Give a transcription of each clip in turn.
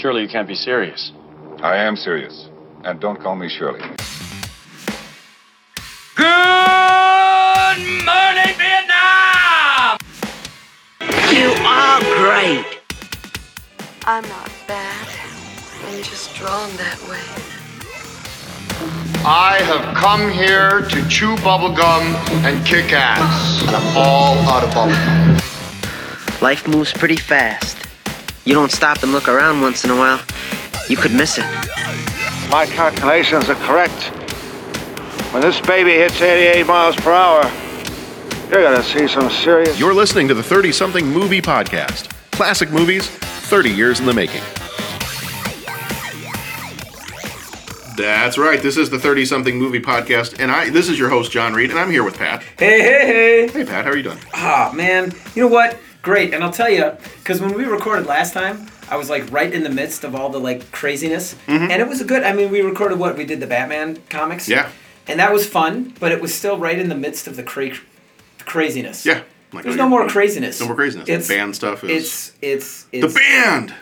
Surely you can't be serious. I am serious. And don't call me Shirley. Good morning, Vietnam! You are great. I'm not bad. I'm just drawn that way. I have come here to chew bubblegum and kick ass. And I'm all out of bubblegum. Life moves pretty fast. You don't stop and look around once in a while, you could miss it. My calculations are correct. When this baby hits 88 miles per hour, you're gonna see some serious. You're listening to the 30 something movie podcast. Classic movies, 30 years in the making. That's right. This is the 30 something movie podcast, and I this is your host John Reed, and I'm here with Pat. Hey, hey, hey. Hey Pat, how are you doing? Ah, man. You know what? Great. And I'll tell you, because when we recorded last time, I was like right in the midst of all the like craziness, and it was a good. I mean, we recorded what we did the Batman comics. Mm-hmm. Yeah. And that was fun, but it was still right in the midst of the cra- craziness. Yeah. Like, There's oh, no more craziness. No more craziness. It's the band stuff is It's it's the it's band.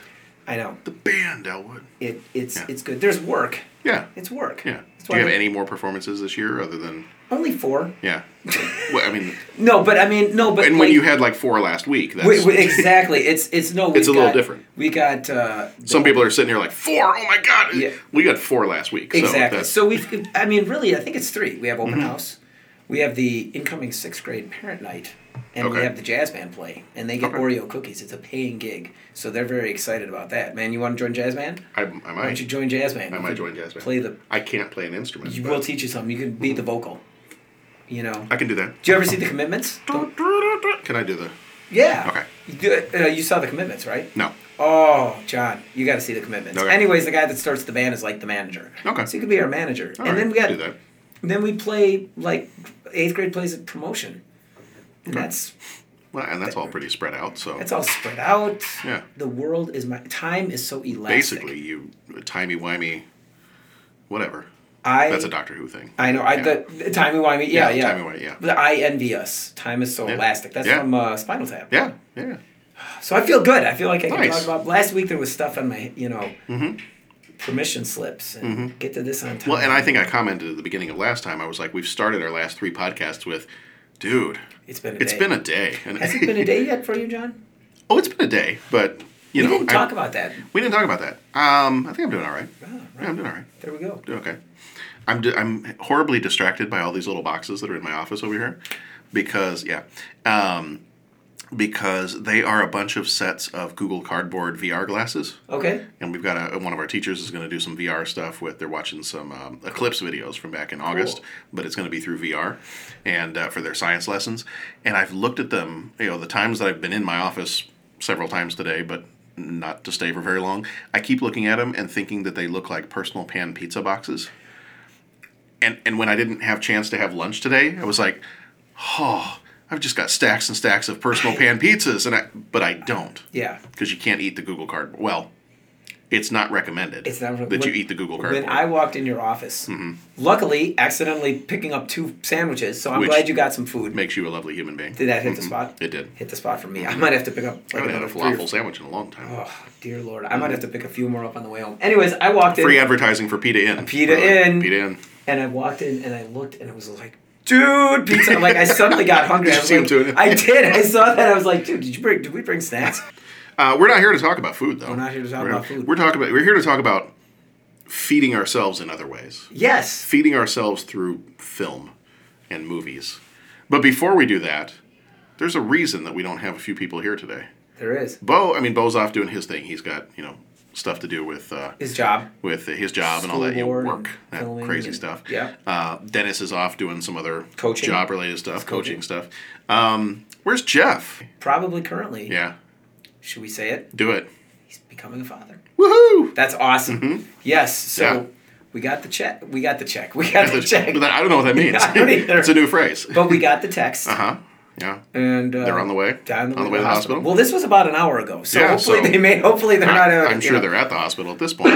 I know. The band, Elwood. It it's Yeah. it's good. There's work. Yeah. It's work. Yeah. Do you have any more performances this year other than Only four. yeah? well, I mean, No, but I mean no, but and when you had like four last week, that's Wait, wait, exactly. It's it's no. It's a little different. We got uh, some people are sitting here like four. Oh my god! Yeah. We got four last week. So exactly. that's- So we've. I mean, really, I think it's three. We have Mm-hmm. open house. We have the incoming sixth grade parent night, and we Okay. have the jazz band play, and they get Okay. Oreo cookies. It's a paying gig, so they're very excited about that. Man, you want to join jazz band? I, I Why don't might. you join jazz band? I might join jazz band. Play the. I can't play an instrument. You will teach you something. You can be the vocal. You know. I can do that. Do you ever see the commitments? Can I do the? Yeah. Okay. You, uh, you saw the commitments, right? No. Oh, John, you got to see the commitments. Okay. Anyways, the guy that starts the band is like the manager. Okay. So you could be our manager. All and right, then we got do that. then we play like eighth grade plays a promotion. And that's Well, and that's all pretty spread out. So it's all spread out. Yeah. The world is my time is so elastic. basically, you timey wimey, whatever. I That's a Doctor Who thing. I know. I Yeah. the, the timey wimey. Yeah, Yeah, yeah. timey-wimey, yeah. But I envy us. Time is so Yeah. elastic. That's Yeah. from uh, Spinal Tap. Yeah, yeah. So I feel good. I feel like I can Nice. talk about. Last week there was stuff on my you know Mm-hmm. permission slips and get to this on time. Well, and I think I commented at the beginning of last time. I was like, we've started our last three podcasts with, dude. It's been a It's day. been a day. Has it been a day yet for you, John? oh, it's been a day, but you know we know, didn't I- talk about that. We didn't talk about that. Um, I think I'm doing all right. Oh, Yeah, I'm doing all right. There we go. Doing okay. I'm di- I'm horribly distracted by all these little boxes that are in my office over here, because yeah, um, because they are a bunch of sets of Google Cardboard VR glasses. Okay. And we've got a one of our teachers is going to do some VR stuff with. They're watching some um, Eclipse videos from back in August, Cool. but it's going to be through VR, and uh, for their science lessons. And I've looked at them. You know, the times that I've been in my office several times today, but not to stay for very long. I keep looking at them and thinking that they look like personal pan pizza boxes. And and when I didn't have chance to have lunch today, I was like, oh. I've just got stacks and stacks of personal pan pizzas, and I, but I don't Yeah. because you can't eat the Google Cardboard. Well, it's not recommended It's not that when- you eat the Google Cardboard. When I walked in your office, mm-hmm. luckily, accidentally picking up two sandwiches, so I'm Which glad you got some food. makes you a lovely human being. Did that hit the mm-hmm. spot? It did. Hit the spot for me. I might have to pick up I haven't had a falafel sandwich in a long time. Oh, dear Lord. I might mm-hmm. have to pick a few more up on the way home. Anyways, I walked in. Free advertising for Pita Inn. Pita by the way. Inn. Pita Inn. And I walked in and I looked and it was like, dude, pizza. I'm like I suddenly got hungry. Did I was like? I did. I saw that. I was like, dude, did you bring? Did we bring snacks? Uh, we're not here to talk about food, though. We're not here to talk We're- about food. We're talking about. We're here to talk about feeding ourselves in other ways. Yes. Feeding ourselves through film and movies. But before we do that, there's a reason that we don't have a few people here today. There is Bo, I mean, Bo's off doing his thing. He's got you know stuff to do with uh, his job. with his job and all that, you know, work, that crazy and- stuff. yeah. Uh, Dennis is off doing some other Coaching. job related stuff, coaching. coaching. stuff. Um, where's Jeff? Probably currently. Yeah, Should we say it? do it. He's becoming a father. Woohoo! That's awesome. Yes. So Mm-hmm. Yeah. we got the check. We got the check. We got the check. But I don't know what that means. I don't either. it's a new phrase. But we got the text. Uh huh. Yeah. And uh, They're on the way? Down On the way to the hospital? Well, this was about an hour ago, so Yeah, hopefully so- they may. Hopefully they're not. Uh, I'm sure know. they're at the hospital at this point.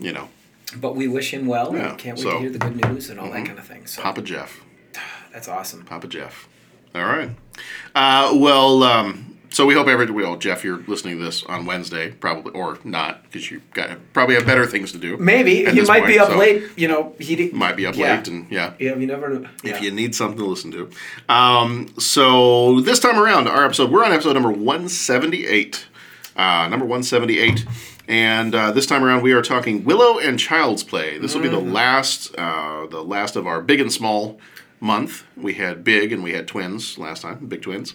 you know, But we wish him well. Yeah, and can't wait so- to hear the good news and all that kind of thing. So Papa Jeff. that's awesome. Papa Jeff. All right. Uh, well, um, so we hope every well, Jeff, you're listening to this on Wednesday, probably or not, because you got probably have better things to do. Maybe he this might be up so late. You know, he Might be up yeah. late, and yeah. Yeah, you never know. Yeah. If you need something to listen to. Um, so this time around, our episode, we're on episode number 178. Uh, number 178. And uh, this time around, we are talking Willow and Child's Play. This will be the last, uh, the last of our big and small month. We had big and we had twins last time, big twins,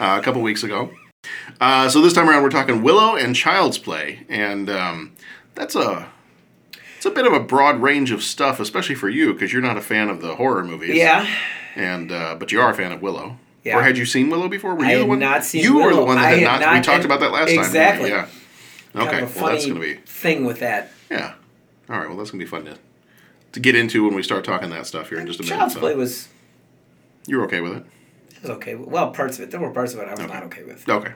uh, a couple weeks ago. Uh, so this time around, we're talking Willow and Child's Play, and um, that's a it's a bit of a broad range of stuff, especially for you because you're not a fan of the horror movies. yeah. And uh, but you are a fan of Willow. Yeah. Or had you seen Willow before? Were you I the had one? not seen You were the one that had had not. we not- talked about that last time. Exactly. Yeah. Kind Okay. of a Well, that's gonna be thing with that. yeah. All right. Well, that's gonna be fun to to get into when we start talking that stuff here in just a minute. Child's so. Play was, You're okay with it? Was okay. Well, parts of it. There were parts of it I was not okay with. Okay.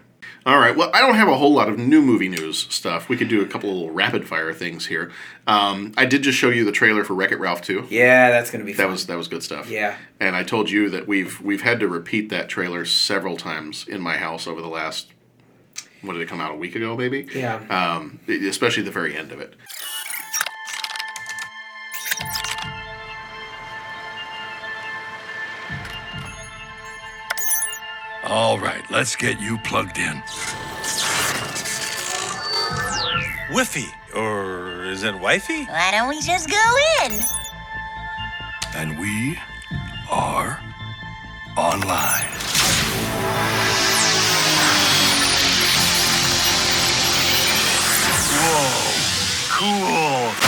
All right. Well, I don't have a whole lot of new movie news stuff. We could do a couple of little rapid fire things here. Um, I did just show you the trailer for Wreck It Ralph 2. Yeah, that's gonna be. That fun. was that was good stuff. Yeah. And I told you that we've we've had to repeat that trailer several times in my house over the last what did it come out a week ago maybe? Yeah. Um, especially the very end of it. All right, let's get you plugged in. Whiffy, or is it wifey? Why don't we just go in? And we are online. Whoa, cool.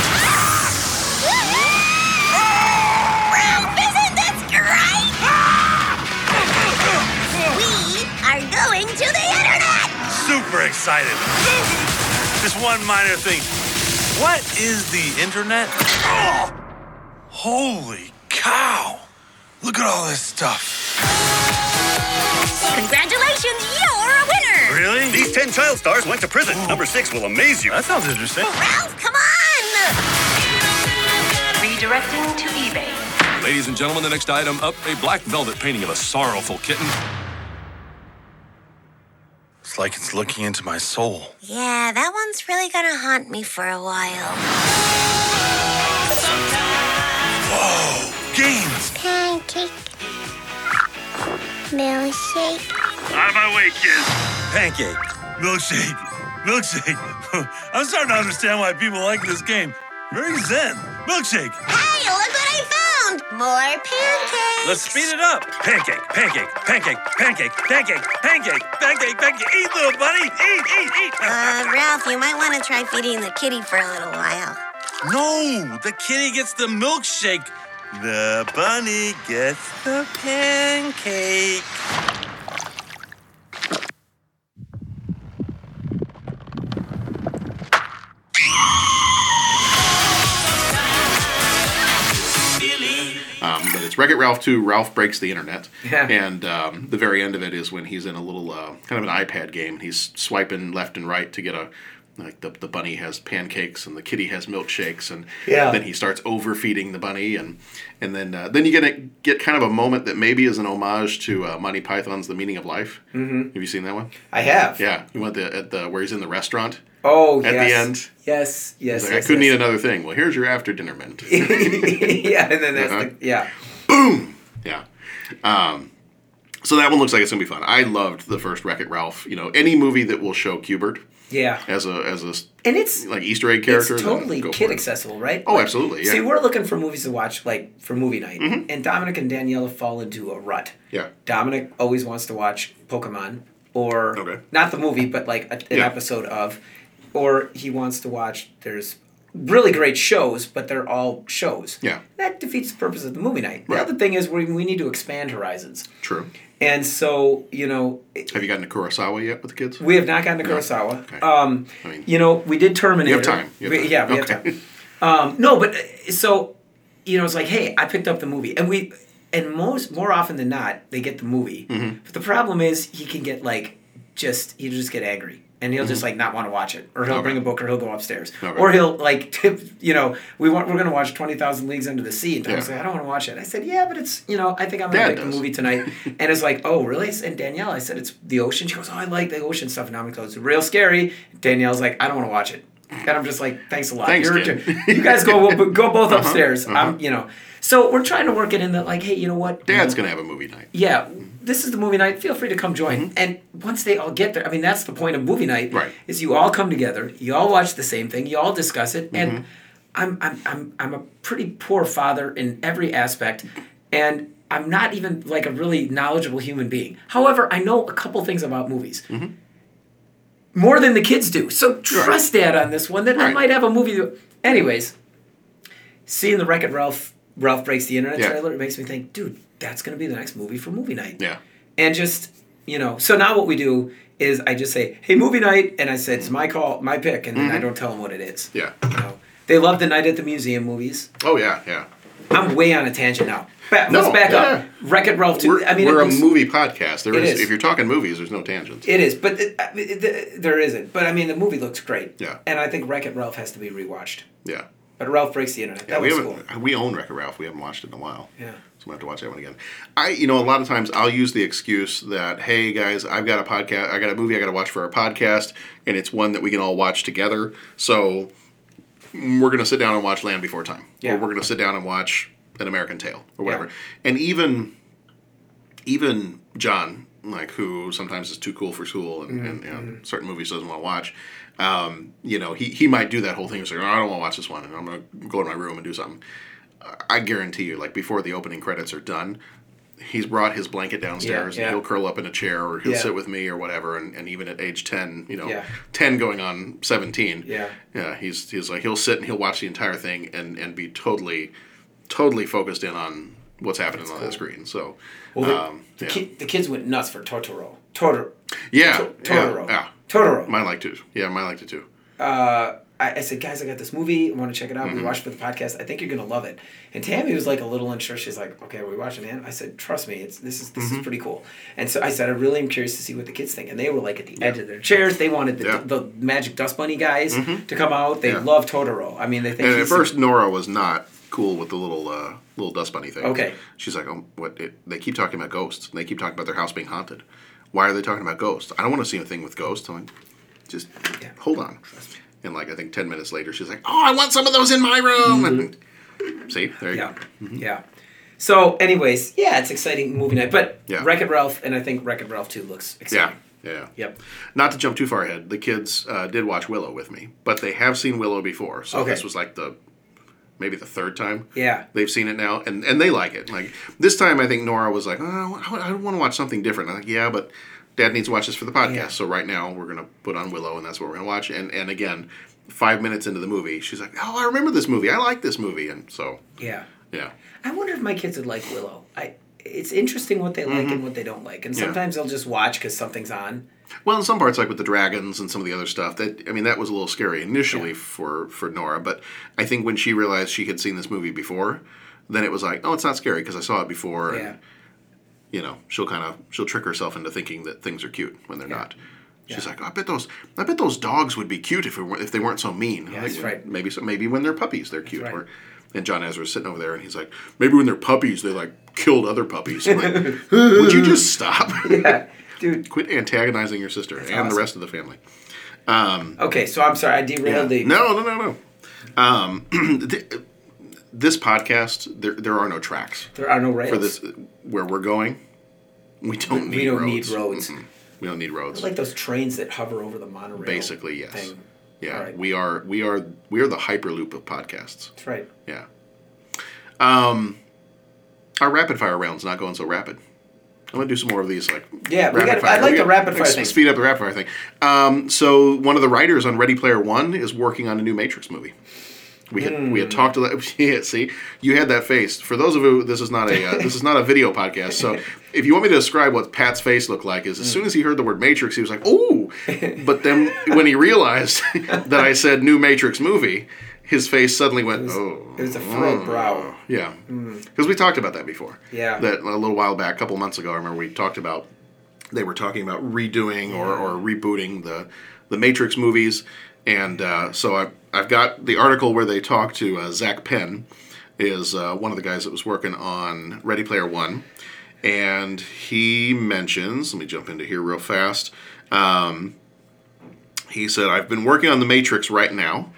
Super excited. Just one minor thing. What is the internet? Oh, holy cow. Look at all this stuff. Congratulations, you're a winner! Really? These 10 child stars went to prison. Number 6 will amaze you. That sounds interesting. Ralph, come on! Redirecting to eBay. Ladies and gentlemen, the next item up a black velvet painting of a sorrowful kitten. It's like it's looking into my soul. Yeah, that one's really gonna haunt me for a while. Whoa, games. Pancake. Milkshake. Out of my way, kids. Pancake. Milkshake. Milkshake. I'm starting to understand why people like this game. Very zen. Milkshake. Hey, look what Found! More pancakes! Let's speed it up. Pancake, pancake, pancake, pancake, pancake, pancake, pancake, pancake. Eat, little bunny. Eat, eat, eat. Uh, Ralph, you might want to try feeding the kitty for a little while. No, the kitty gets the milkshake. The bunny gets the pancake. It's Wreck It Ralph 2, Ralph Breaks the Internet. Yeah. And um, the very end of it is when he's in a little, uh, kind of an iPad game. He's swiping left and right to get a, like the, the bunny has pancakes and the kitty has milkshakes. And Yeah. then he starts overfeeding the bunny. And, and then uh, then you get, get kind of a moment that maybe is an homage to uh, Monty Python's The Meaning of Life. Mm-hmm. Have you seen that one? I have. Yeah. You went the, at the, where he's in the restaurant. Oh, At the end. Yes, yes. Like, yes, I couldn't yes. eat another thing. Well, here's your after dinner mint. yeah, and then that's Uh-huh. the yeah. Yeah. Um, so that one looks like it's gonna be fun. I loved the first Wreck It Ralph. You know, any movie that will show Q*bert Yeah. as a as a And it's like Easter egg character. It's totally kid accessible, right? Oh, absolutely, yeah. See, we're looking for movies to watch, like for movie night, Mm-hmm. and Dominic and Daniela fall into a rut. Yeah. Dominic always wants to watch Pokemon, or Okay. not the movie, but like a, an Yeah. episode of, or he wants to watch. There's really great shows, but they're all shows. Yeah. That defeats the purpose of the movie night. The Right. other thing is we, we need to expand horizons. True. And so, you know, Have you gotten to Kurosawa yet with the kids? we have not gotten to No. Kurosawa. Okay. Um, I mean- you know, we did Terminator. You have time. You have We- Yeah, we Okay. have time. Um, no, but uh, so, you know, it's like, hey, I picked up the movie, and we, and most more often than not, they get the movie. Mm-hmm. But the problem is, he can get like, just he'll just get angry, and he'll just like not want to watch it, or he'll Mm-hmm. Okay. bring a book, or he'll go upstairs, Okay. or he'll like tip. You know, we want we're gonna watch Twenty Thousand Leagues Under the Sea, and Yeah. like, I don't want to watch it. I said, Yeah, but it's you know, I think I'm gonna Dad like the movie tonight, and it's like, Oh, really? And Danielle, I said it's the ocean. She goes, Oh, I like the ocean stuff. And I'm like, Oh, it's real scary. Danielle's like, I don't want to watch it. And I'm just like, thanks a lot. Thanks, you guys go go both Uh-huh, upstairs. uh-huh. I'm, you know. So we're trying to work it in that, like, hey, you know what? You Dad's know, gonna have a movie night. yeah, this is the movie night. Feel free to come join. Mm-hmm. And once they all get there, I mean, that's the point of movie night. Right. Is you all come together, you all watch the same thing, you all discuss it, and mm-hmm. I'm I'm I'm I'm a pretty poor father in every aspect, and I'm not even like a really knowledgeable human being. However, I know a couple things about movies. Mm-hmm. More than the kids do. So trust dad on this one that I might have a movie. Anyways, seeing the Wreck It Ralph Ralph Breaks the Internet Yeah. trailer, it makes me think, dude, that's gonna be the next movie for movie night Yeah. and just you know so now what we do is i just say hey movie night and i said it's my call my pick and then i mm-hmm. don't tell them what it is Yeah. you know they love the night at the museum movies Oh yeah, yeah. i'm way on a tangent now ba- No, let's back yeah. up wreck it ralph 2 We're, i mean we're a looks- movie podcast. There It is, is. if you're talking movies, there's no tangents. it is but it, I mean, it- there isn't but i mean the movie looks great Yeah. and i think wreck it ralph has to be rewatched Yeah. but ralph breaks the internet Yeah, that we was cool We own Wreck-It Ralph. We haven't watched it in a while. Yeah. We have to watch that one again. I, you know, a lot of times I'll use the excuse that, hey guys, I've got a podcast, I got a movie I got to watch for our podcast, and it's one that we can all watch together. So we're gonna sit down and watch Land Before Time, Yeah. or we're gonna sit down and watch An American Tail, or whatever. Yeah. And even, even John, like who sometimes is too cool for school, and, and you know, certain movies doesn't want to watch. Um, you know, he, he might do that whole thing. He's like, oh, I don't want to watch this one, and I'm gonna go to my room and do something. I guarantee you, like before the opening credits are done, he's brought his blanket downstairs Yeah, yeah. and he'll curl up in a chair or he'll Yeah. sit with me or whatever. And, and even at age ten, you know, Yeah. ten going on seventeen, Yeah. yeah, he's he's like he'll sit and he'll watch the entire thing and and be totally, totally focused in on what's happening on the screen. So, well, the, um, the, ki- the kids went nuts for totoro totoro yeah, To- yeah, Totoro. yeah. Totoro. Mine liked it. Yeah, mine liked it too. uh, I, I said, guys, I got this movie. I want to check it out. Mm-hmm. We watched it for the podcast. I think you're gonna love it. And Tammy was like a little unsure. She's like, okay, are we watching it? I said, trust me, it's this is this Mm-hmm. is pretty cool. And so I said, I really am curious to see what the kids think. And they were like at the edge of their chairs. They wanted the, Yeah. Mm-hmm. the Magic Dust Bunny guys to come out. They Yeah. love Totoro. I mean, they think And at first, Nora was not cool with the little uh, little dust bunny thing. Okay. She's like, oh, what? It, they keep talking about ghosts. And They keep talking about their house being haunted. Why are they talking about ghosts? I don't want to see anything with ghosts. I'm like, just Yeah. hold on. And like I think ten minutes later, she's like, oh, I want some of those in my room. And see, there you Mm-hmm. yeah, go. yeah. So, anyways, yeah, it's exciting movie night. But Yeah. Wreck It Ralph, and I think Wreck It Ralph Two looks exciting. yeah. Yeah. Yep. Not to jump too far ahead, the kids uh, did watch Willow with me, but they have seen Willow before, so Okay. this was like the maybe the third time. Yeah. they've seen it now, and, and they like it. Like this time, I think Nora was like, oh, I want to watch something different. I'm like, yeah, but Dad needs to watch this for the podcast. Yeah. So right now, we're gonna put on Willow, and that's what we're gonna watch. And and again, five minutes into the movie, she's like, oh, I remember this movie. I like this movie, and so Yeah. yeah, I wonder if my kids would like Willow. I it's interesting what they like and what they don't like, and Mm-hmm. Yeah. sometimes they'll just watch because something's on. Well, in some parts, like with the dragons and some of the other stuff, that I mean, that was a little scary initially Yeah. for for Nora. But I think when she realized she had seen this movie before, then it was like, oh, it's not scary because I saw it before. Yeah. And, you know, she'll kind of she'll trick herself into thinking that things are cute when they're not. She's Yeah. like, I bet those I bet those dogs would be cute if it were, if they weren't so mean. Yeah, Like, that's right. Maybe so, maybe when they're puppies they're cute. right. Or, and John Ezra's sitting over there and he's like, maybe when they're puppies they like killed other puppies. Like, would you just stop? Yeah, dude. Quit antagonizing your sister and the rest of the family. Okay, so I'm sorry, I derailed the. No, no, no, no. Um, th- this podcast, there, there are no tracks There are no rails. for this. Where we're going, we don't We need don't roads. need roads. Mm-mm. We don't need roads. It's like those trains that hover over the monorail. Basically, yes. Thing. yeah, All right. we are. We are. We are the hyperloop of podcasts. That's right. Yeah. Um, our rapid fire round's not going so rapid. I'm gonna do some more of these, like Yeah, we rapid gotta- fire. I like We the got- rapid fire s- thing. Speed up the rapid fire thing. Um, so one of the writers on Ready Player One is working on a new Matrix movie. We had we had Hmm. talked to that. Yeah, see, you had that face. For those of you, this is not a uh, this is not a video podcast. So if you want me to describe what Pat's face looked like, is as soon as he heard the word Matrix, he was like, "Oh!" But then when he realized that I said new Matrix movie, his face suddenly went, "Oh." It was a furrowed brow. Yeah, because we talked about that before. Yeah. that a little while back, a couple months ago. I remember we talked about they were talking about redoing or, or rebooting the the Matrix movies, and uh, so I I've got the article where they talk to uh, Zak Penn, is uh, one of the guys that was working on Ready Player One, and he mentions. Let me jump into here real fast. Um, he said, "I've been working on the Matrix right now."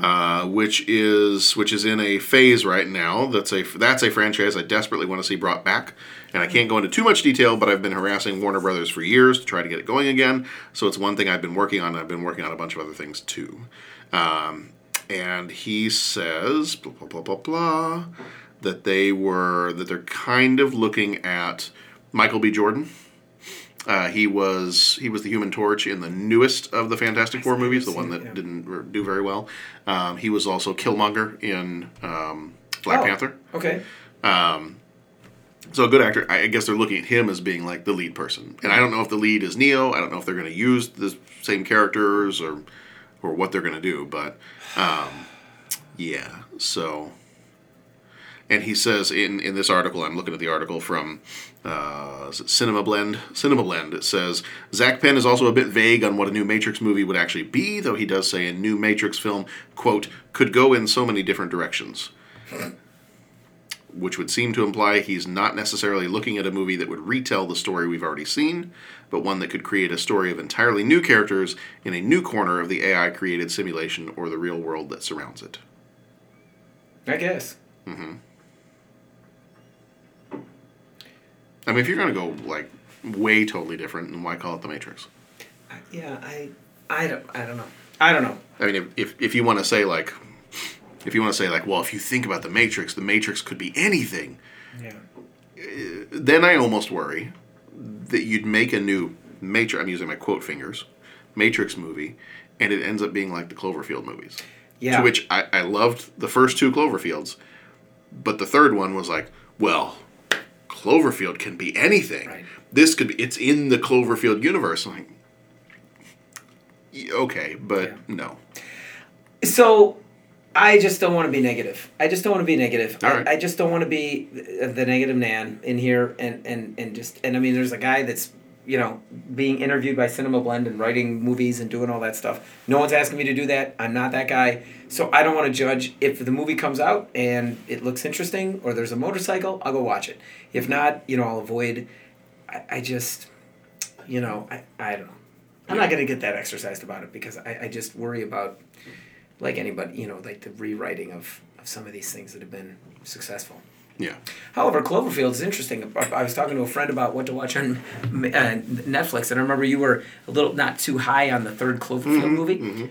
Uh, which is which is in a phase right now. That's a that's a franchise I desperately want to see brought back, and I can't go into too much detail. But I've been harassing Warner Brothers for years to try to get it going again. So it's one thing I've been working on. I've been working on a bunch of other things too. Um, and he says blah blah blah blah blah that they were that they're kind of looking at Michael B. Jordan. Uh, he was he was the Human Torch in the newest of the Fantastic Four movies, the one that didn't r- do very well. Um, he was also Killmonger in um, Black Oh, Panther. Okay. Um, so a good actor. I I guess they're looking at him as being like the lead person, and I don't know if the lead is Neo. I don't know if they're going to use the same characters or or what they're going to do, but um, yeah. So, and he says in in this article, I'm looking at the article from uh, is it Cinema Blend. Cinema Blend. It says Zak Penn is also a bit vague on what a new Matrix movie would actually be, though he does say a new Matrix film quote could go in so many different directions which would seem to imply he's not necessarily looking at a movie that would retell the story we've already seen, but one that could create a story of entirely new characters in a new corner of the AI created simulation or the real world that surrounds it. I guess. hmm I mean, if you're going to go like way totally different, then why call it the Matrix? Yeah, I, I don't, I don't know. I don't know. I mean, if, if, if you want to say like, if you want to say like, well, if you think about the Matrix, the Matrix could be anything. Yeah. Eh, then I almost worry that you'd make a new Matrix. I'm using my quote fingers, Matrix movie, and it ends up being like the Cloverfield movies. Yeah. To which I, I loved the first two Cloverfields, but the third one was like, well, Cloverfield can be anything. This could be. It's in the Cloverfield universe. I'm like, okay, but no. So, I just don't want to be negative. I just don't want to be negative. All I, right. I just don't want to be the the negative Nan in here, and and and just and I mean, there's a guy that's you know being interviewed by Cinema Blend and writing movies and doing all that stuff. No one's asking me to do that. I'm not that guy. So I don't want to judge if the movie comes out and it looks interesting or there's a motorcycle. I'll go watch it. If not, you know, I'll avoid. I, I just, you know, I, I don't know. I'm not going to get that exercised about it because I, I just worry about, like anybody, you know, like the rewriting of, of some of these things that have been successful. Yeah. However, Cloverfield is interesting. I, I was talking to a friend about what to watch on uh, Netflix, and I remember you were a little not too high on the third Cloverfield Mm-hmm, movie.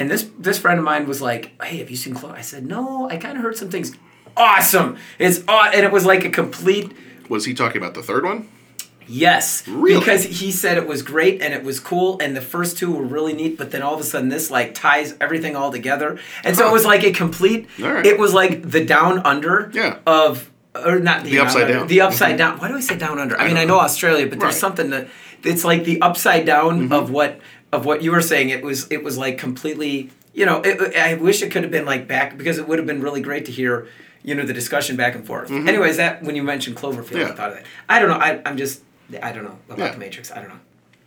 And this this friend of mine was like, "Hey, have you seen Clover?" I said, "No, I kind of heard some things. Awesome! It's aw-, and it was like a complete Was he talking about the third one? Yes. Really? Because he said it was great and it was cool and the first two were really neat, but then all of a sudden this like ties everything all together. And so it was like a complete right. it was like the down under Yeah. of or not the, The upside under, down. The upside Mhm. down. Why do I say down under? I, I mean I know know. Australia, but there's something that it's like the upside down Mm-hmm. of what of what you were saying. It was it was like completely you know, it, I wish it could have been like back because it would have been really great to hear, you know, the discussion back and forth. Mhm. Anyways, that when you mentioned Cloverfield, I thought of that. I don't know. I, I'm just I don't know about Yeah. the Matrix. I don't know.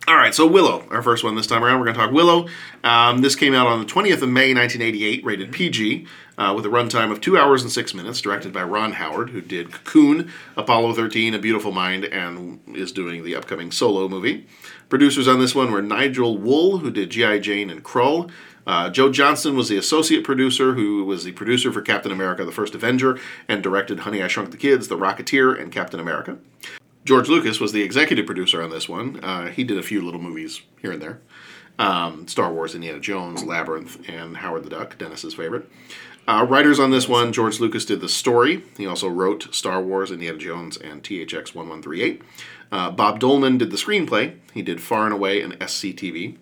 All right, so Willow, our first one this time around. We're going to talk Willow. Um, this came out on the 20th of May, 1988, rated PG, uh, with a runtime of two hours and six minutes, directed by Ron Howard, who did Cocoon, Apollo 13, A Beautiful Mind, and is doing the upcoming Solo movie. Producers on this one were Nigel Wooll, who did G.I. Jane and Krull. Uh, Joe Johnston was the associate producer, who was the producer for Captain America: The First Avenger, and directed Honey I Shrunk the Kids, The Rocketeer, and Captain America. George Lucas was the executive producer on this one. Uh, he did a few little movies here and there. Um, Star Wars, Indiana Jones, Labyrinth, and Howard the Duck, Dennis's favorite. Uh, writers on this one, George Lucas did the story. He also wrote Star Wars, Indiana Jones, and THX 1138. Uh, Bob Dolman did the screenplay. He did Far and Away and SCTV.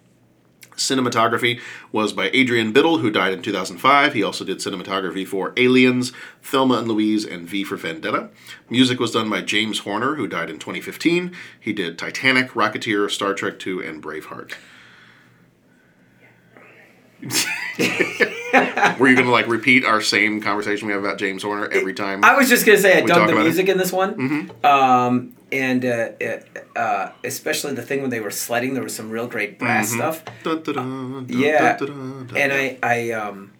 Cinematography was by Adrian Biddle, who died in 2005. He also did cinematography for Aliens, Thelma and Louise, and V for Vendetta. Music was done by James Horner, who died in 2015. He did Titanic, Rocketeer, Star Trek II, and Braveheart. Were you going to like repeat our same conversation we have about James Horner every time? I was just gonna say I dug the music in this one. Mhm. Um, and uh, uh, uh, especially the thing when they were sledding, there was some real great brass Mhm. stuff. Dun, dun, dun, dun, Yeah, and I I um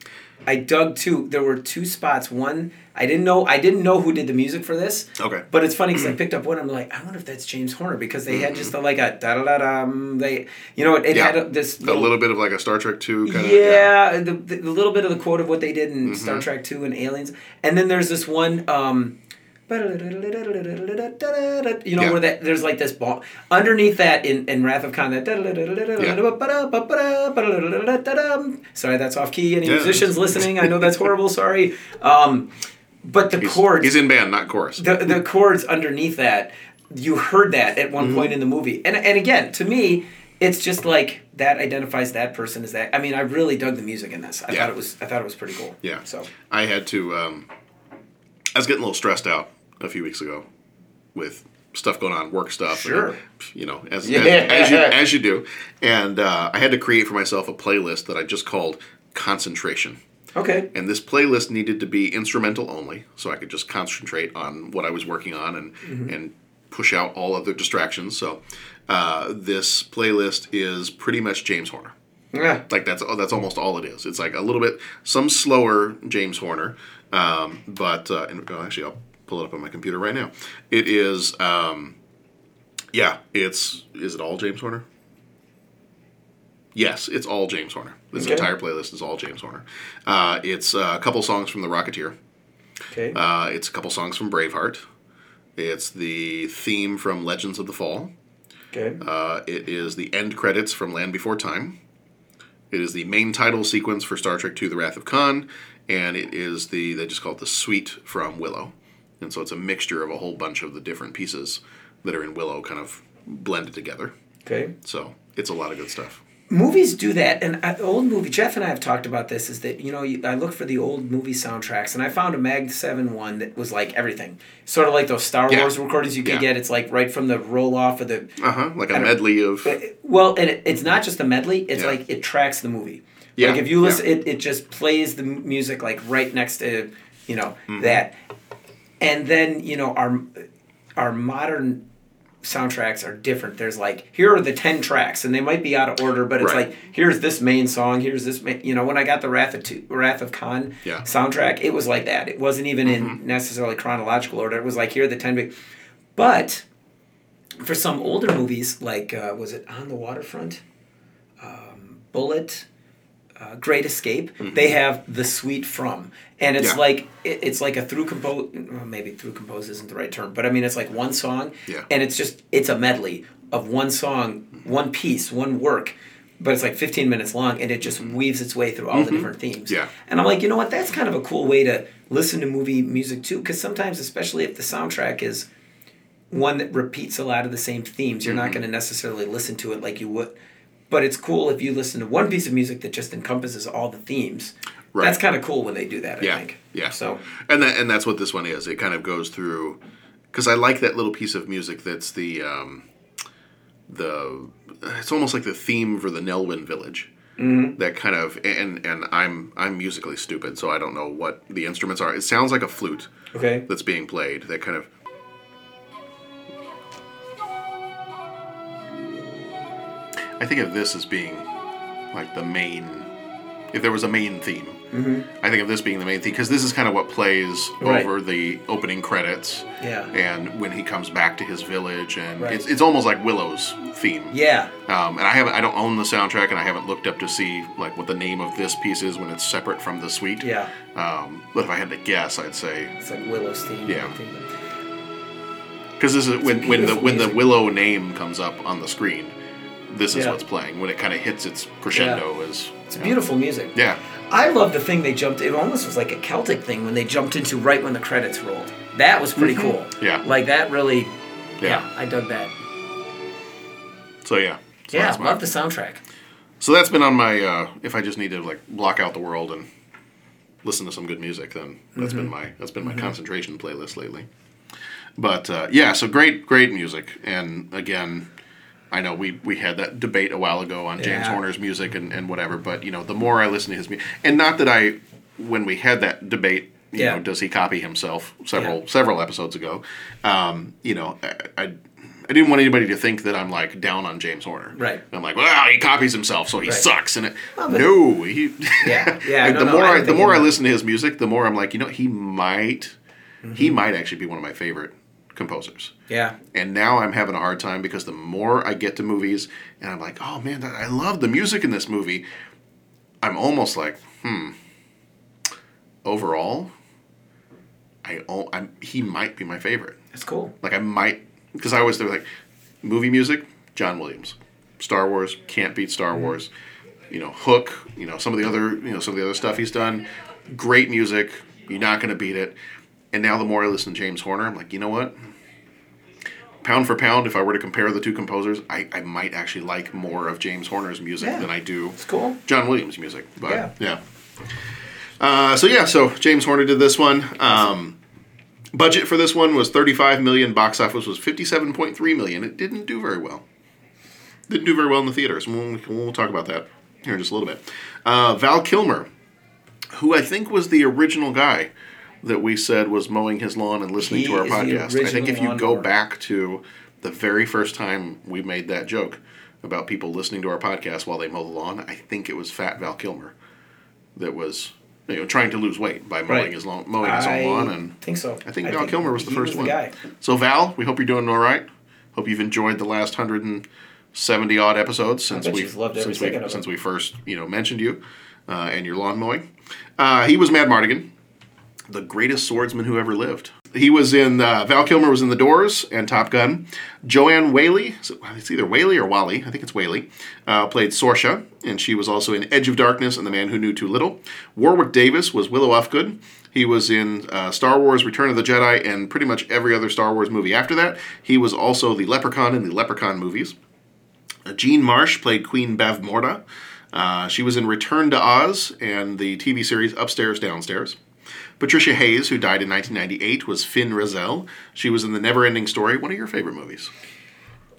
I dug too. There were two spots. One I didn't know I didn't know who did the music for this. Okay. But it's funny because I picked up one. I'm like, I wonder if that's James Horner because they had just a, like a da da da da. They you know it, it Yeah. had a, this a little bit of like a Star Trek Two kind of. yeah, the, the, the little bit of the quote of what they did in Star Mhm. Trek Two and Aliens, and then there's this one. Um, you know Yeah. where that there's like this ball underneath that in, in Wrath of Khan that sorry that's off key any Yeah. musicians listening I know that's horrible sorry um, but the He's, chords he's in band, not chorus. the, the chords underneath that you heard that at Mm-hmm. one point in the movie and and again to me it's just like that identifies that person as that i mean i really dug the music in this i Yeah. thought it was i thought it was pretty cool Yeah. so I had to. Um, I was getting a little stressed out a few weeks ago with stuff going on, work stuff. and, you know, as, Yeah. as, as you as you do, and uh, I had to create for myself a playlist that I just called concentration. okay And this playlist needed to be instrumental only, so I could just concentrate on what I was working on and Mhm. and push out all other distractions. So uh, this playlist is pretty much James Horner. yeah Like that's that's almost all it is. It's like a little bit some slower James Horner, um, but uh, and, well, actually I'll pull it up on my computer right now. It is, um, yeah, it's is it all James Horner? Yes, it's all James Horner. This Okay. entire playlist is all James Horner. Uh, it's uh, a couple songs from The Rocketeer. okay Uh, it's a couple songs from Braveheart. It's the theme from Legends of the Fall. okay Uh, it is the end credits from Land Before Time. It is the main title sequence for Star Trek II: The Wrath of Khan, and it is the they just call it the suite from Willow, and so it's a mixture of a whole bunch of the different pieces that are in Willow, kind of blended together. okay So it's a lot of good stuff. movies do that and uh, old movie jeff and i have talked about this is that you know you, i look for the old movie soundtracks and i found a mag 7 one that was like everything sort of like those star Yeah. wars recordings you could Yeah. get it's like right from the roll off of the Uh huh. Like a medley of Well, and it, it's not just a medley. It's Yeah. like it tracks the movie. Yeah, Like if you listen, it, it just plays the music like right next to, you know, Mhm. that. And then you know our our modern soundtracks are different. There's like here are the ten tracks, and they might be out of order, but it's Right. like here's this main song, here's this. Ma- you know, when I got the Wrath of Two, Wrath of Khan Yeah. soundtrack, it was like that. It wasn't even in necessarily chronological order. It was like here are the ten big, but for some older movies, like uh, was it On the Waterfront, um, Bullitt, uh, Great Escape, they have the suite from, and it's Mm-hmm. Yeah. like it, it's like a through compose. Well, maybe through compose isn't the right term, but I mean it's like one song, Yeah. and it's just it's a medley of one song, one piece, one work. But it's like 15 minutes long and it just weaves its way through all the Mhm. different themes. Yeah. And I'm like, you know what? That's kind of a cool way to listen to movie music too. Because sometimes, especially if the soundtrack is one that repeats a lot of the same themes, you're not Mhm. going to necessarily listen to it like you would. But it's cool if you listen to one piece of music that just encompasses all the themes. Right. That's kind of cool when they do that. I yeah, think. yeah. So and that and that's what this one is. It kind of goes through because I like that little piece of music. That's the um, the it's almost like the theme for the Nelwyn Village. Mm-hmm. That kind of and and I'm I'm musically stupid, so I don't know what the instruments are. It sounds like a flute. Okay. That's being played. That kind of. I think of this as being like the main. If there was a main theme, Mhm. I think of this being the main theme because this is kind of what plays Right. over the opening credits. Yeah. And when he comes back to his village, and Right. it's, it's almost like Willow's theme. Yeah. Um, and I haven't, I don't own the soundtrack, and I haven't looked up to see like what the name of this piece is when it's separate from the suite. Yeah. Um, but if I had to guess, I'd say it's like Willow's theme. Yeah. Because this is when when the when the. Willow name comes up on the screen, this is Yeah. what's playing. When it kind of hits its crescendo, is It's beautiful music. Yeah. I love the thing they jumped. It almost was like a Celtic thing when they jumped into right when the credits rolled. That was pretty Mhm. cool. Yeah. Like that really. Yeah. Yeah, I dug that. So yeah. So yeah, my- love the soundtrack. So that's been on my. Uh, if I just need to like block out the world and listen to some good music, then that's been Mhm. my that's been my Mhm. concentration playlist lately. But uh, yeah, so great great music, and again, I know we we had that debate a while ago on James Yeah. Horner's music and, and whatever. But you know, the more I listen to his music, and not that I when we had that debate you Yeah. know, does he copy himself several Yeah. several episodes ago. Um, you know, I, I I didn't want anybody to think that I'm like down on James Horner. Right. I'm like, well, he copies himself, so he Right. sucks. And it, Well, no, he. Yeah, yeah, Like, no, the no, more I I, the more I listen to his music, the more I'm like, you know, he might, he Mm-hmm. might actually be one of my favorite composers. Yeah. And now I'm having a hard time because the more I get to movies and I'm like, oh man, I love the music in this movie. I'm almost like, hmm. Overall, I I'm, he might be my favorite. That's cool. Like I might because I always they're like movie music, John Williams, Star Wars can't beat Star Mm-hmm. Wars. You know, Hook. You know some of the other you know some of the other stuff he's done. Great music. You're not going to beat it. And now the more I listen to James Horner, I'm like, you know what? Pound for pound, if I were to compare the two composers, I, I might actually like more of James Horner's music Yeah. than I do It's cool. John Williams' music. But Yeah. yeah. Uh, so yeah, so James Horner did this one. Um, budget for this one was 35 million. Box office was 57.3 million. It didn't do very well. Didn't do very well in the theaters. We'll, we'll talk about that here in just a little bit. Uh, Val Kilmer, who I think was the original guy that we said was mowing his lawn and listening He to our podcast. I think if you go back to the very first time we made that joke about people listening to our podcast while they mow the lawn, I think it was Fat Val Kilmer that was you know trying to lose weight by mowing Right. his lawn, mowing his I own lawn, and I think so. I think I Val think Kilmer was the first was the one. guy. So Val, we hope you're doing all right. Hope you've enjoyed the last hundred and seventy odd episodes since we you've loved every since we since we first you know mentioned you uh, and your lawn mowing. Uh, he was Madmartigan, the greatest swordsman who ever lived. He was in uh, Val Kilmer was in The Doors and Top Gun. Joanne Whalley, so it's either Whaley or Wally, I think it's Whaley, uh, played Sorsha, and she was also in Edge of Darkness and The Man Who Knew Too Little. Warwick Davis was Willow Ufgood. He was in uh, Star Wars: Return of the Jedi and pretty much every other Star Wars movie after that. He was also the Leprechaun in the Leprechaun movies. Uh, Jean Marsh played Queen Bavmorda. Uh, she was in Return to Oz and the TV series Upstairs Downstairs. Patricia Hayes, who died in 1998, was Fin Raziel. She was in The Neverending Story, one of your favorite movies.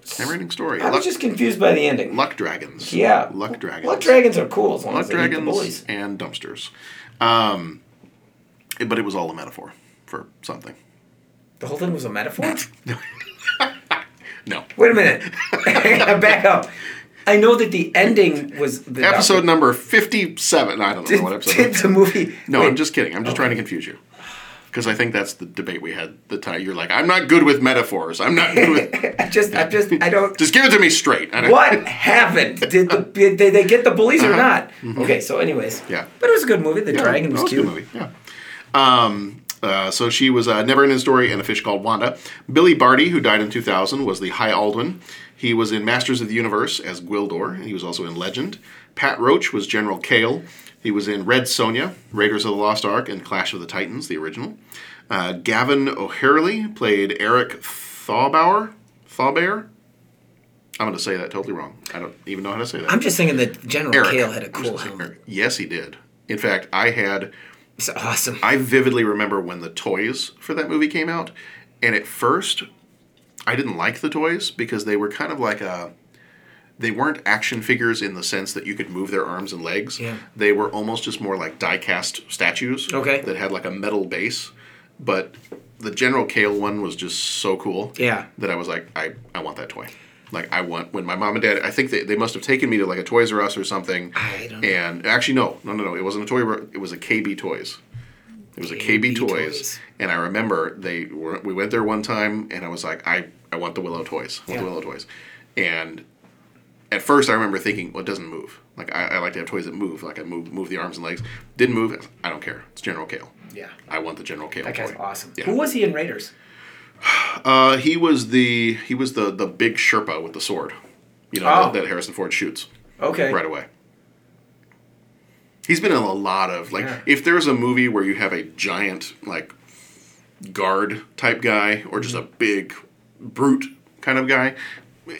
Neverending Story. I was Luck, just confused by the ending. Luck Dragons. Yeah. Luck Dragons. Luck dragons are cool as long Luck as they eat the Dragons bullies. and dumpsters. Um, but it was all a metaphor for something. The whole thing was a metaphor. No. Wait a minute. Back up. I know that the ending was the Episode number 57. I don't know Did, what episode. did the movie? No, wait, I'm just kidding. I'm just trying to confuse you. Because I think that's the debate we had the time. You're like, I'm not good with metaphors. I'm not good with. I just, I just, I don't. just give it to me straight. What happened? Did the did they, get the bullies or Uh-huh. not? Mhm. Okay, so anyways, Yeah. but it was a good movie. The Yeah, dragon was a cute. good movie. Yeah. Um, uh, so she was uh, Never Ending Story and A Fish Called Wanda. Billy Barty, who died in 2000, was the High Aldwin. He was in Masters of the Universe as Gwildor. and He was also in Legend. Pat Roach was General Kale. He was in Red Sonja, Raiders of the Lost Ark, and Clash of the Titans, the original. Uh, Gavin O'Harley played Eric Thawbauer. Thawbear? I'm going to say that totally wrong. I don't even know how to say that. I'm just thinking that General Eric. Kale had a cool helmet. Yes, he did. In fact, I had. It's awesome. I vividly remember when the toys for that movie came out, and at first, I didn't like the toys because they were kind of like a. They weren't action figures in the sense that you could move their arms and legs. Yeah. They were almost just more like die-cast statues. Okay. That had like a metal base, but the General Kale one was just so cool. Yeah. That I was like, I, I want that toy. Like I want when my mom and dad. I think they, they must have taken me to like a Toys R Us or something. I don't know. And actually, no, no, no, no. It wasn't a toy. It was a KB Toys. It was a KB KB Toys. Toys. And I remember they were. We went there one time, and I was like, I, I want the Willow toys. I want the Willow toys. And at first, I remember thinking, well, it doesn't move. Like I, I like to have toys that move. Like I move move the arms and legs. Didn't move. I don't care. It's General Kale. Yeah. I want the General Kale That guy's toy. awesome. Yeah. Who was he in Raiders? Uh, he was the he was the the big Sherpa with the sword. You know Oh. that, that Harrison Ford shoots Okay. right away. He's been in a lot of like Yeah. if there's a movie where you have a giant like guard type guy or just a Mm-hmm. big brute kind of guy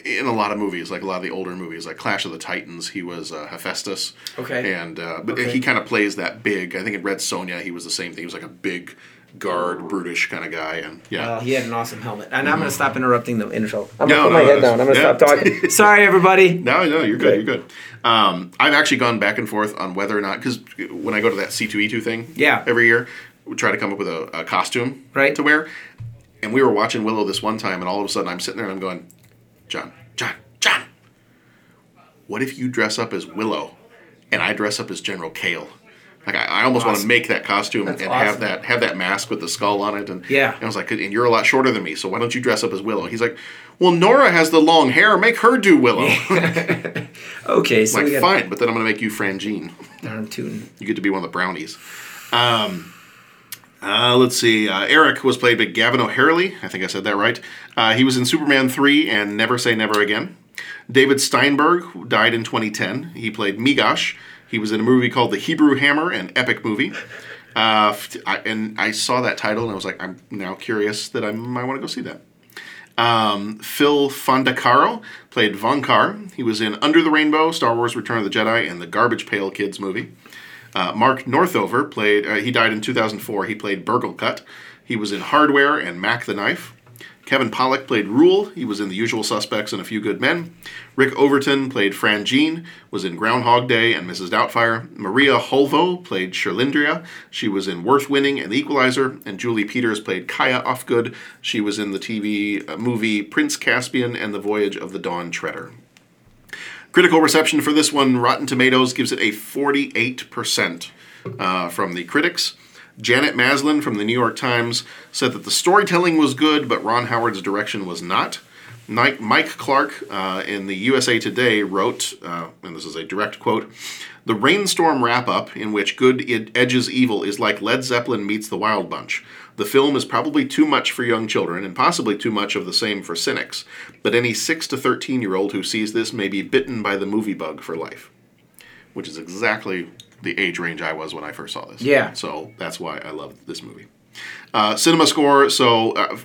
in a lot of movies like a lot of the older movies like Clash of the Titans he was uh, Hephaestus Okay. and uh, but Okay. he kind of plays that big I think in Red Sonja he was the same thing he was like a big guard brutish kind of guy and yeah Well, he had an awesome helmet. And I'm going to stop interrupting the intro. I'm No, going to put no, my head down. I'm going to yeah. stop talking. Sorry, everybody. No, no, you're good. You're good. Um, I've actually gone back and forth on whether or not because when I go to that C two E two thing, Yeah. every year, we try to come up with a, a costume Right. to wear. And we were watching Willow this one time, and all of a sudden I'm sitting there and I'm going, John, John, John, what if you dress up as Willow and I dress up as General Kale? Like I, I almost want to make that costume That's and have that have that mask with the skull on it. And Yeah. and I was like, and you're a lot shorter than me, so why don't you dress up as Willow? He's like, well, Nora has the long hair. Make her do Willow. Okay, so like we got fine, but then I'm gonna make you Franjean. darn tootin'. You get to be one of the brownies. Um, uh, let's see. Uh, Eric was played by Gavin O'Harley. I think I said that right. Uh, he was in Superman 3 and Never Say Never Again. David Steinberg died in 2010. He played Meegosh. He was in a movie called The Hebrew Hammer, an epic movie. Uh, I, and I saw that title and I was like, I'm now curious that I might want to go see that. Um, Phil Fondacaro played Vohnkar. He was in Under the Rainbow, Star Wars Return of the Jedi, and the Garbage Pail Kids movie. Uh, Mark Northover played, uh, he died in 2004. He played Burglekutt. He was in Hardware and Mac the Knife. Kevin Pollak played Rool. He was in The Usual Suspects and A Few Good Men. Rick Overton played Franjean, was in Groundhog Day and Mrs. Doubtfire. Maria Holvoe played Cherlindrea. She was in Worth Winning and The Equalizer. And Julie Peters played Kaiya Ufgood. She was in the TV uh, movie Prince Caspian and The Voyage of the Dawn Treader. Critical reception for this one, Rotten Tomatoes gives it a 48% uh, from the critics. Janet Maslin from the New York Times said that the storytelling was good, but Ron Howard's direction was not. Mike, Clark uh, in the USA Today wrote, uh, and this is a direct quote The rainstorm wrap up, in which good ed- edges evil, is like Led Zeppelin meets the Wild Bunch. The film is probably too much for young children, and possibly too much of the same for cynics, but any 6 to 13 year old who sees this may be bitten by the movie bug for life. Which is exactly the age range I was when I first saw this. Yeah. So that's why I love this movie. Uh, cinema score, so uh,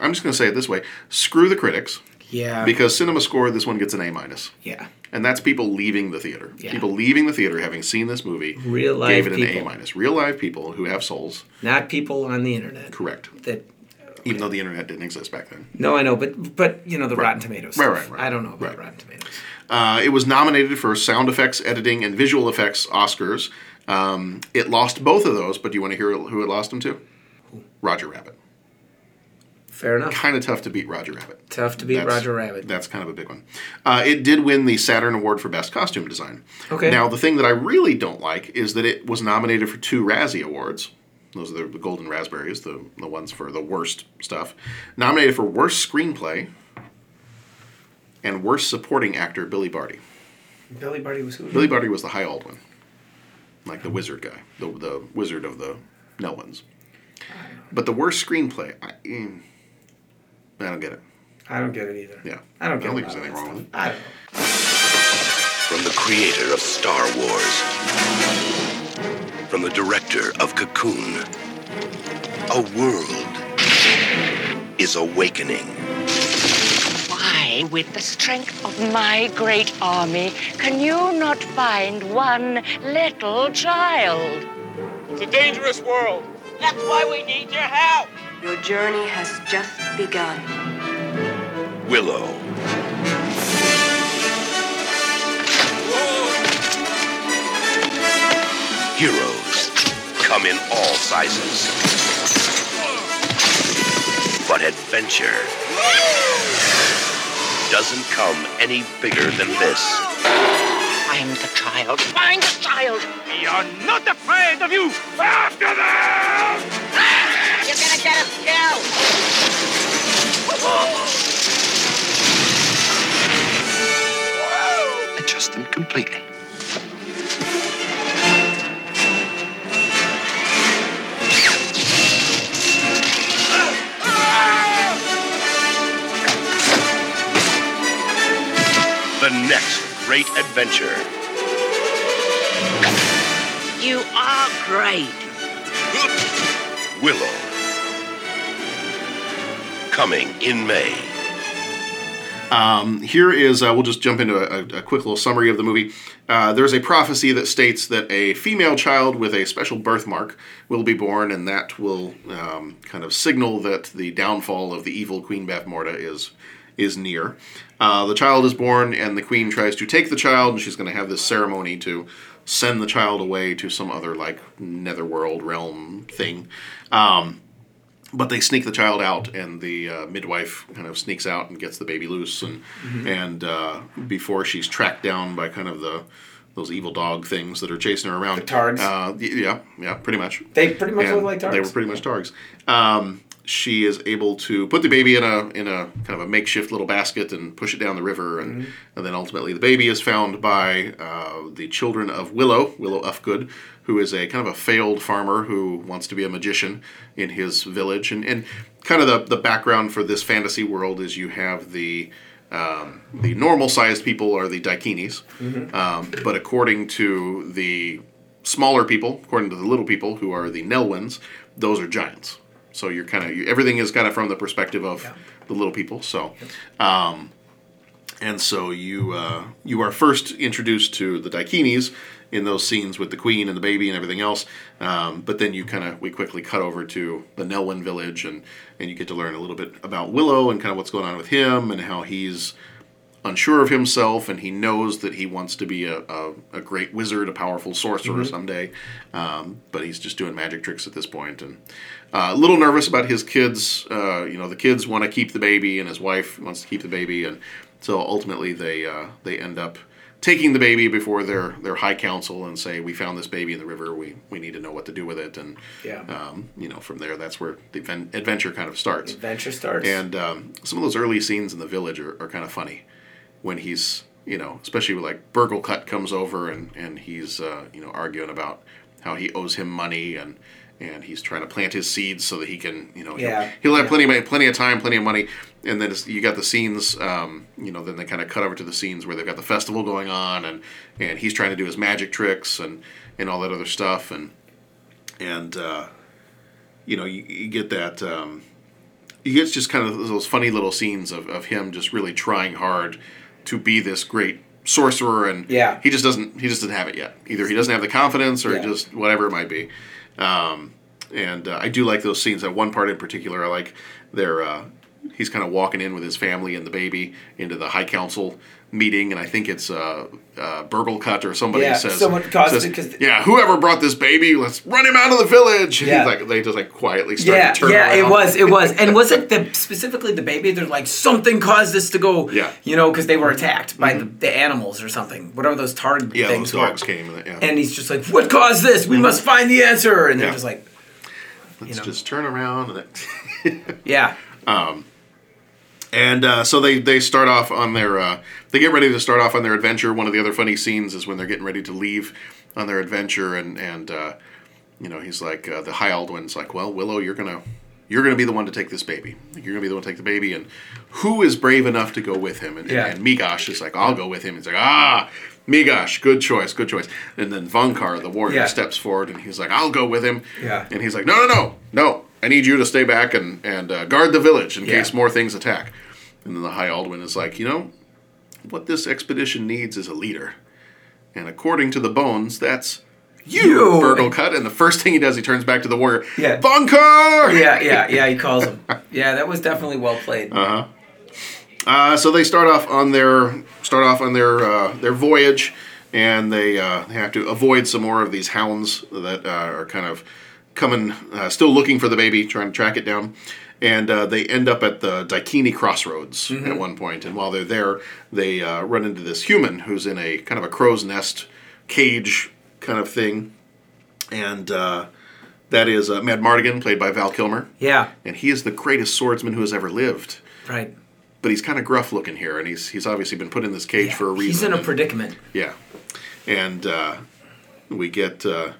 I'm just going to say it this way screw the critics. Yeah. Because cinema score, this one gets an A minus. Yeah. And that's people leaving the theater. Yeah. People leaving the theater having seen this movie Real life gave it an people. A minus. Real live people who have souls. Not people on the internet. Correct. That Even though the internet didn't exist back then. no, I know, but but you know the Rotten Tomatoes. Right, stuff. right, right. I don't know about Right. Rotten Tomatoes. Uh, it was nominated for sound effects, editing, and visual effects Oscars. Um, it lost both of those, but do you want to hear who it lost them to? Roger Rabbit. Fair enough. Kind of tough to beat Roger Rabbit. Tough to beat That's- Roger Rabbit. That's kind of a big one. Uh, it did win the Saturn Award for Best Costume Design. Okay. Now, the thing that I really don't like is that it was nominated for two Razzie Awards. Those are the Golden Raspberries, the, the ones for the worst stuff. Nominated for Worst Screenplay and Worst Supporting Actor, Billy Barty. Billy Barty was who? Billy Barty was the high old one, like the wizard guy, the, the wizard of the no ones. But the worst screenplay, I, mm, I don't get it. I don't get it either. Yeah, I don't get it. I don't think there's anything wrong with it. I don't know. From the creator of Star Wars. From the director of Cocoon. A world is awakening. Why, with the strength of my great army, can you not find one little child? It's a dangerous world. That's why we need your help. Your journey has just begun. Willow. Heroes come in all sizes. But adventure doesn't come any bigger than this. Find the child. Find the child. We are not afraid of you. After them! You're gonna get us killed. I trust them completely. The next great adventure. You are great. Willow. Coming in May. Um, here is, uh, we'll just jump into a, a quick little summary of the movie. Uh, there's a prophecy that states that a female child with a special birthmark will be born, and that will um, kind of signal that the downfall of the evil Queen Bavmorda is is near. Uh, the child is born, and the queen tries to take the child, and she's going to have this ceremony to send the child away to some other like netherworld realm thing. Um, but they sneak the child out, and the uh, midwife kind of sneaks out and gets the baby loose, and Mhm. and uh, before she's tracked down by kind of the those evil dog things that are chasing her around. The targs. Uh, yeah, yeah, pretty much. They pretty much And look like targs. They were pretty much targs. Um, she is able to put the baby in a in a kind of a makeshift little basket and push it down the river, and, Mhm. and then ultimately the baby is found by uh, the children of Willow, Willow Ufgood, who is a kind of a failed farmer who wants to be a magician in his village, and and kind of the the background for this fantasy world is you have the um, the normal sized people are the Daikinis, Mhm. um, but according to the smaller people, according to the little people who are the Nelwyns, those are giants. So you're kind of everything is kind of from the perspective of the little people. So, um, and so you uh, you are first introduced to the Daikinis in those scenes with the queen and the baby and everything else. Um, but then you kind of we quickly cut over to the Nelwyn village and and you get to learn a little bit about Willow and kind of what's going on with him and how he's unsure of himself and he knows that he wants to be a, a, a great wizard, a powerful sorcerer Mhm. someday. Um, but he's just doing magic tricks at this point and a little nervous about his kids. Uh, you know, the kids want to keep the baby and his wife wants to keep the baby. And so ultimately they, uh, they end up taking the baby before their, their high council and say, we found this baby in the river. We, we need to know what to do with it. And, Yeah. um, you know, from there, that's where the adven- adventure kind of starts. Adventure starts. And um, some of those early scenes in the village are, are kind of funny when he's, you know, especially with like Burglekutt comes over and, and he's, uh, you know, arguing about how he owes him money and, and he's trying to plant his seeds so that he can, you know, he'll- he'll, have Yeah. plenty of plenty of time, plenty of money, and then you got the scenes, um, you know, then they kind of cut over to the scenes where they've got the festival going on, and and he's trying to do his magic tricks and and all that other stuff, and and uh, you know, you, you get that. Um, you get just kind of those funny little scenes of, of him just really trying hard to be this great sorcerer and Yeah. he just doesn't he just doesn't have it yet either he doesn't have the confidence or Yeah. just whatever it might be um, and uh, I do like those scenes. That one part in particular I like they're uh, he's kind of walking in with his family and the baby into the high council meeting and I think it's uh, uh, Burglekutt or somebody Yeah, says, someone caused says, it 'cause- yeah whoever brought this baby let's run him out of the village Yeah. like they just like quietly start yeah, to turn yeah, it was, it was, and was it the specifically the baby? They're like something caused this to go. Yeah. you know, because they were attacked by the, the animals or something, whatever those target yeah things those were. dogs came and, yeah. And he's just like, "What caused this? We must find the answer." And they're Yeah. just like, let's just turn around and "Yeah, Um, and uh, so they, they start off on their uh, they get ready to start off on their adventure. One of the other funny scenes is when they're getting ready to leave on their adventure, and and uh, you know he's like uh, the High Aldwin's like, well, Willow, you're gonna you're gonna be the one to take this baby. You're gonna be the one to take the baby, and who is brave enough to go with him? And, Yeah. and Meegosh is like, I'll go with him. He's like, ah. Meegosh, good choice, good choice. And then Vohnkar, the warrior, Yeah. steps forward and he's like, I'll go with him. Yeah. And he's like, no, no, no, no. I need you to stay back and, and uh, guard the village in Yeah. case more things attack. And then the High Aldwin is like, you know, what this expedition needs is a leader. And according to the bones, that's you, You. Burglekutt. And the first thing he does, he turns back to the warrior. Yeah. Vohnkar! yeah, yeah, yeah." He calls him. Yeah, that was definitely well played. Uh-huh. Uh, so they start off on their start off on their uh, their voyage, and they uh, they have to avoid some more of these hounds that uh, are kind of coming, uh, still looking for the baby, trying to track it down. And uh, they end up at the Daikini Crossroads Mhm. at one point. And while they're there, they uh, run into this human who's in a kind of a crow's nest cage kind of thing. And uh, that is uh, Madmartigan, played by Val Kilmer. Yeah, And he is the greatest swordsman who has ever lived right. but he's kind of gruff looking here, and he's he's obviously been put in this cage for a reason. He's in a and- predicament. yeah, and uh, we get uh,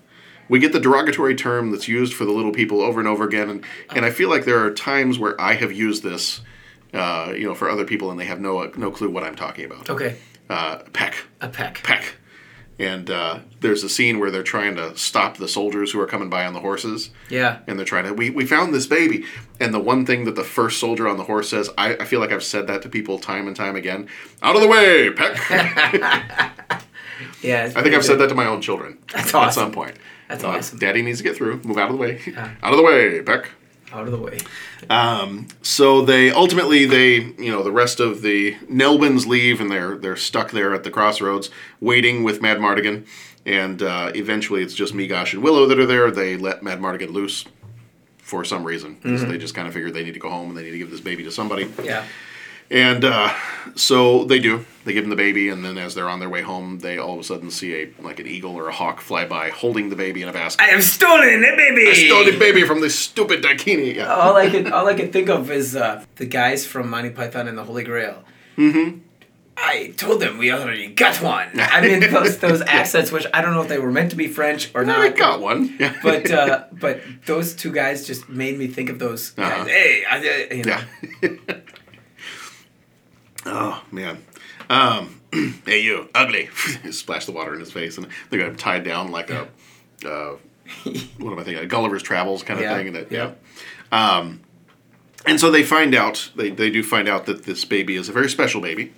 we get the derogatory term that's used for the little people over and over again, and and I feel like there are times where I have used this, uh, you know, for other people, and they have no no clue what I'm talking about. Okay, Uh, peck, a peck. peck. And uh, there's a scene where they're trying to stop the soldiers who are coming by on the horses Yeah, and they're trying to we, we found this baby and the one thing that the first soldier on the horse says I, I feel like i've said that to people time and time again out of the way peck yeah. i think i've said that to my own children That's at awesome. some point That's Uh, awesome. daddy needs to get through move out of the way out of the way peck Out of the way. Um, so they ultimately they you know the rest of the Nelwyns leave and they're they're stuck there at the crossroads waiting with Madmartigan, and uh, eventually it's just Meegosh and Willow that are there. They let Madmartigan loose for some reason. 'cause Mhm. They just kind of figured they need to go home and they need to give this baby to somebody. Yeah. And uh, so they do. They give him the baby, and then as they're on their way home, they all of a sudden see a like an eagle or a hawk fly by, holding the baby in a basket. I have stolen the baby. I stole the baby from this stupid Daikini. Yeah. all I can all I can think of is uh, the guys from Monty Python and the Holy Grail. Mm-hmm. I told them we already got one. I mean those those accents, which I don't know if they were meant to be French or not. I got one. Yeah. But uh, but those two guys just made me think of those. Uh-huh. Hey, I, I- you know. Yeah. oh man. Um, hey you, ugly! Splash the water in his face, and they got him tied down like a, uh, what am I thinking? A Gulliver's Travels kind of Yeah, thing. And that, yeah. yeah. Um, and so they find out. They they do find out that this baby is a very special baby.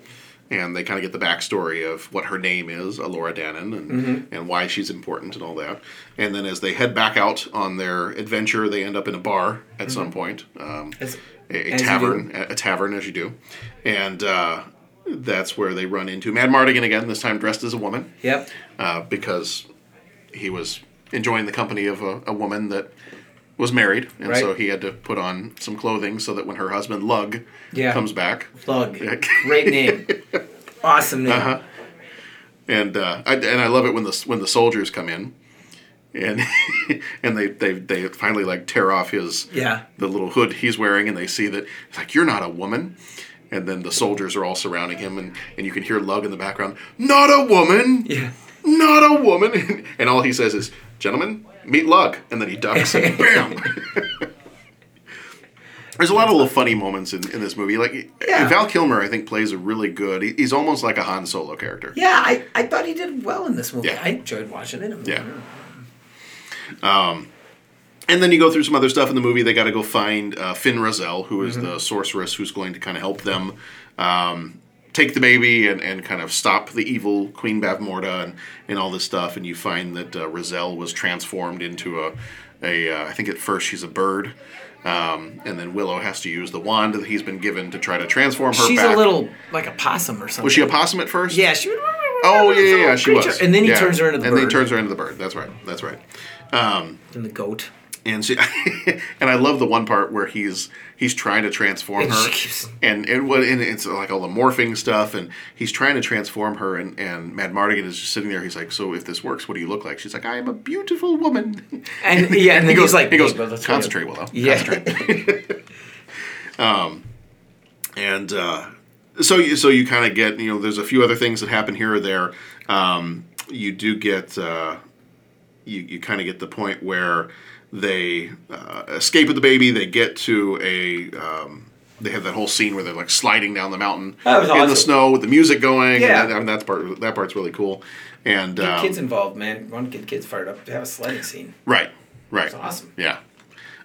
And they kind of get the backstory of what her name is, Elora Danan, and, Mhm. and why she's important and all that. And then as they head back out on their adventure, they end up in a bar at some Mhm. point. Um, a, tavern, a, tavern as you do, and uh, that's where they run into Madmartigan again. This time dressed as a woman. Yep. Uh, because he was enjoying the company of a, a woman that was married, and so he had to put on some clothing so that when her husband Lug Yeah. comes back, Lug, Great name. Awesome name. uh-huh. and uh, I, and I love it when the when the soldiers come in. And and they, they they finally like tear off his Yeah. the little hood he's wearing and they see that it's like you're not a woman and then the soldiers are all surrounding him and, and you can hear Lug in the background not a woman yeah not a woman and all he says is gentlemen meet Lug and then he ducks and bam there's a lot of little funny moments in, in this movie like Yeah. Val Kilmer I think plays a really good he- he's almost like a Han Solo character Yeah, I, I thought he did well in this movie. Yeah. I enjoyed watching it. Yeah. Mm-hmm. Um, and then you go through some other stuff in the movie. They got to go find uh, Fin Raziel, who is Mhm. the sorceress who's going to kind of help them um, take the baby and, and kind of stop the evil Queen Bavmorda and, and all this stuff. And you find that uh, Razel was transformed into a, a uh, I think at first she's a bird. Um, and then Willow has to use the wand that he's been given to try to transform her She's back. a little like a possum or something. Was she a possum at first? Yeah, she. Oh yeah, yeah, yeah she was. And then he Yeah. turns her into the and then he turns her into the bird. That's right. That's right. Um, and the goat. And she, and I love the one part where he's he's trying to transform her, and it was and it's like all the morphing stuff, and he's trying to transform her, and and Madmartigan is just sitting there. He's like, "So if this works, what do you look like?" She's like, "I am a beautiful woman." And yeah, and he then goes like, he goes, "Hey, well, concentrate. Willow, Yeah. concentrate. um, and uh, so you so you kind of get you know there's a few other things that happen here or there. Um, you do get uh, you you kind of get the point where they uh, escape with the baby. They get to a um, they have that whole scene where they're like sliding down the mountain in the snow with the music going. Yeah. and, that, and that's part that part's really cool. And Get um, kids involved, man. Want to get kids fired up to have a sledding scene. Right, right. It's awesome. Yeah.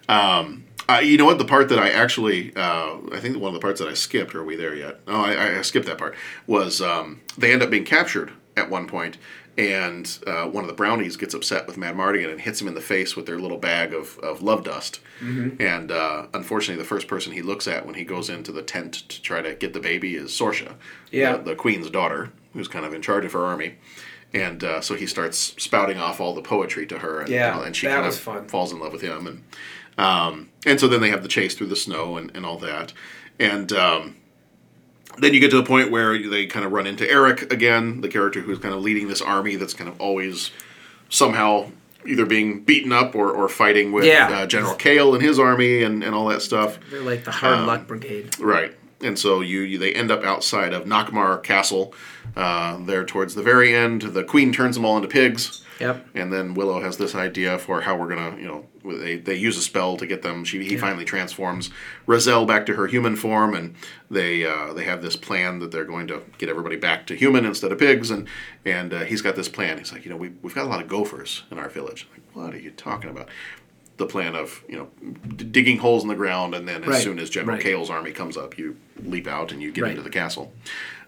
Um, uh, you know what? The part that I actually, uh, I think one of the parts that I skipped, or are we there yet? Oh, I, I skipped that part. Was um, they end up being captured at one point, and uh, one of the brownies gets upset with Madmartigan and hits him in the face with their little bag of, of love dust. Mhm. And uh, unfortunately, the first person he looks at when he goes into the tent to try to get the baby is Sorsha, Yeah. the, the queen's daughter, who's kind of in charge of her army. And uh, so he starts spouting off all the poetry to her, and, Yeah, you know, and she kind of fun. falls in love with him, and um, and so then they have the chase through the snow and, and all that, and um, then you get to the point where they kind of run into Airk again, the character who's kind of leading this army that's kind of always somehow either being beaten up or, or fighting with Yeah. uh, General Kael and his army and, and all that stuff. They're like the hard Um, luck brigade. Right. And so you, you they end up outside of Nockmaar Castle. Uh, there towards the very end, the queen turns them all into pigs. Yep. And then Willow has this idea for how we're gonna, you know, they, they use a spell to get them. She he Yeah. finally transforms Raziel back to her human form, and they uh, they have this plan that they're going to get everybody back to human instead of pigs. And and uh, he's got this plan. He's like, you know, we we've got a lot of gophers in our village. Like, what are you talking about? The plan of you know d- digging holes in the ground, and then as Right, soon as General right. Kael's army comes up, you leap out and you get Right. into the castle.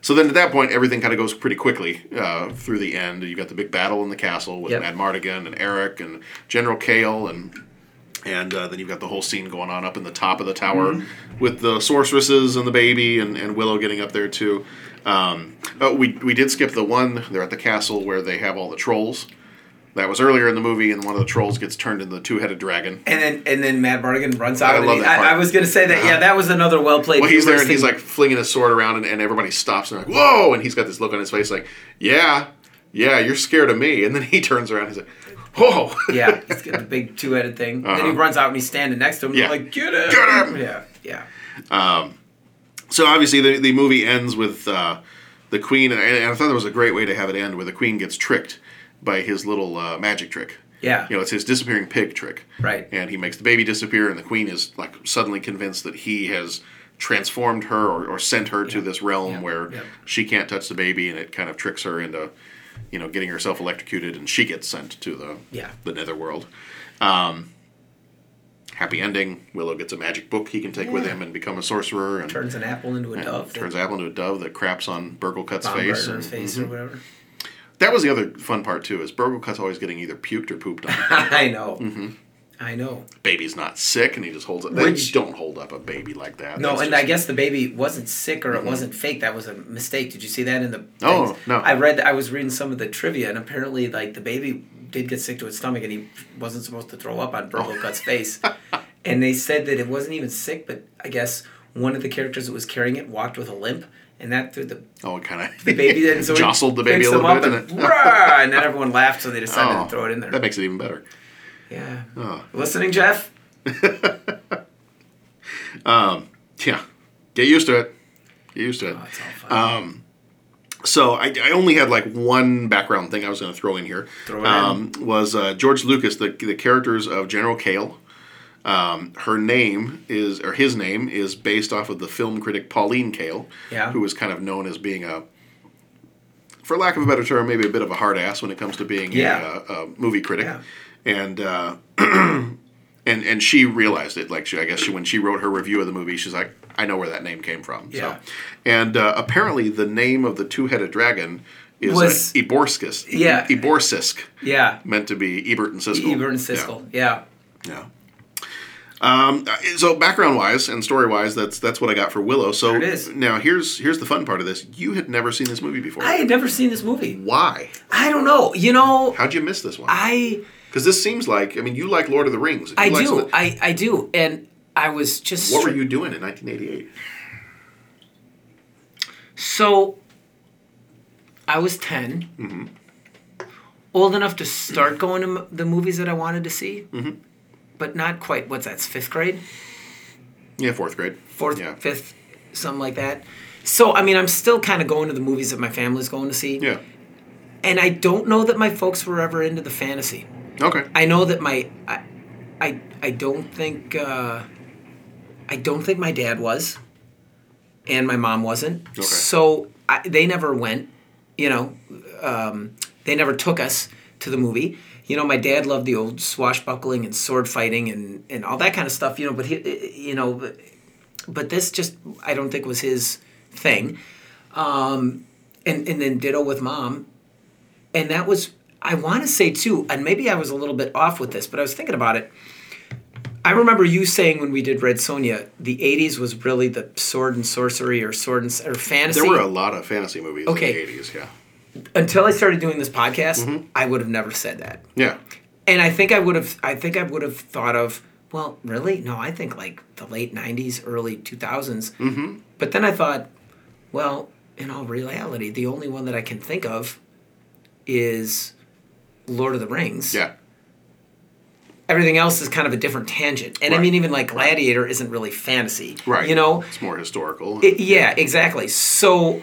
So then at that point, everything kind of goes pretty quickly uh, through the end. You've got the big battle in the castle with Yep. Madmartigan and Airk and General Kael and And uh, then you've got the whole scene going on up in the top of the tower Mhm. with the sorceresses and the baby and, and Willow getting up there too. Um, oh, we, we did skip the one, they're at the castle where they have all the trolls. That was earlier in the movie, and one of the trolls gets turned into the two headed dragon. And then and then Madmartigan runs out. I love that. I, I was gonna say that. Yeah, Uh-huh. that was another well played. Well, he's there and he's like flinging his sword around, and, and everybody stops and they're like, "Whoa!" And he's got this look on his face, like, "Yeah, yeah, you're scared of me." And then he turns around, and he's like, "Whoa!" yeah, he's got the big two headed thing. Then he Uh-huh. runs out and he's standing next to him. Yeah. Yeah. like, get him! Get him! Yeah, yeah. Um, so obviously the, the movie ends with uh, the queen, and I, thought there was a great way to have it end, where the queen gets tricked by his little uh, magic trick. Yeah. You know, it's his disappearing pig trick. Right. And he makes the baby disappear, and the queen is like suddenly convinced that he has transformed her or, or sent her to this realm where yeah. she can't touch the baby, and it kind of tricks her into, you know, getting herself electrocuted, and she gets sent to the Yeah. the netherworld. Um, happy ending. Willow gets a magic book he can take with him and become a sorcerer, and Turns an apple into a dove. Turns apple into a dove that craps on Burglekutt's Baumgartner's face. and- face Mhm. or whatever. That was the other fun part too. Is Burglekutt's always getting either puked or pooped on. I know. hmm I know. Baby's not sick, and he just holds it. Which- they don't hold up a baby like that. No, That's and just- I guess the baby wasn't sick or it Mhm. wasn't fake. That was a mistake. Did you see that in the? Oh, things? no. I read. I was reading some of the trivia, and apparently, like the baby did get sick to its stomach, and he wasn't supposed to throw up on Burglekutt's face. And they said that it wasn't even sick, but I guess one of the characters that was carrying it walked with a limp, and that threw the oh, it kind of the baby and so jostled the baby a little bit, and and, it- "Rah!" and then everyone laughed, so they decided Oh, to throw it in there. That makes it even better. Yeah. Oh. Listening, Jeff? Um, yeah, get used to it. Get used to it. Oh, Um, so I, I only had like one background thing I was going to throw in here. Throw it um, Was uh, George Lucas the the characters of General Kael? Um, her name is or his name is based off of the film critic Pauline Kael, Yeah. who was kind of known as being a, for lack of a better term, maybe a bit of a hard ass when it comes to being Yeah. a, a movie critic, Yeah. And. Uh, and and she realized it. Like she, I guess she, when she wrote her review of the movie, she's like, I know where that name came from. Yeah. So, and uh, apparently the name of the two-headed dragon is Was-. Yeah. Eborsisk. Yeah. Meant to be Ebert and Siskel. Ebert and Siskel. Yeah. Yeah. Um, so background wise and story wise, that's that's what I got for Willow. So There it is. now here's here's the fun part of this. You had never seen this movie before. I had never seen this movie. Why? I don't know. You know, How'd you miss this one? I Because this seems like I mean you like Lord of the Rings. You I like do. some of the- I I do. And I was just what were you doing in 1988? So I was 10. Mm-hmm. Old enough to start going to m- the movies that I wanted to see. Mm-hmm. But not quite. What's that? Fifth grade? Yeah, fourth grade. Fourth, Yeah. fifth, something like that. So I mean, I'm still kind of going to the movies that my family's going to see. Yeah. And I don't know that my folks were ever into the fantasy. Okay. I know that my I I, I don't think uh, I don't think my dad was, and my mom wasn't. Okay. So I, they never went. You know, um, they never took us to the movie. You know, my dad loved the old swashbuckling and sword fighting and, and all that kind of stuff. You know, but he, you know, but, but this just I don't think was his thing. Um, and and then ditto with mom, and that was I want to say too, and maybe I was a little bit off with this, but I was thinking about it. I remember you saying when we did Red Sonja, the '80s was really the sword and sorcery or sword and or fantasy. There were a lot of fantasy movies Okay. in the 80s. Yeah. Until I started doing this podcast, Mm-hmm. I would have never said that. Yeah. And I think I would have. I think I would have thought of. Well, really? No, I think like the late '90s, early 2000s. Mm-hmm. But then I thought, well, in all reality, the only one that I can think of is Lord of the Rings. Yeah. Everything else is kind of a different tangent. And I mean, even like Gladiator isn't really fantasy. Right. You know? It's more historical. It- yeah, exactly. So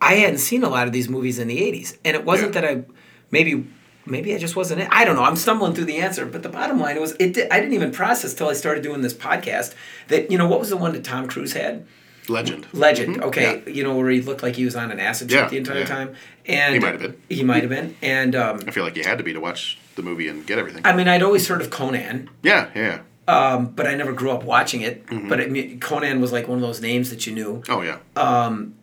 I hadn't seen a lot of these movies in the 80s. And it wasn't that I maybe maybe I just wasn't it. I don't know. I'm stumbling through the answer, but the bottom line was it did, I didn't even process till I started doing this podcast that you know what was the one that Tom Cruise had? Legend. Legend. Mhm. Okay, you know where he looked like he was on an acid Yeah, trip the entire yeah. time, and He might have been. He might have been, and um, I feel like you had to be to watch the movie and get everything. I mean, I'd always heard of Conan, yeah, yeah. um, but I never grew up watching it. Mhm. But I mean, Conan was like one of those names that you knew. Oh yeah. Um,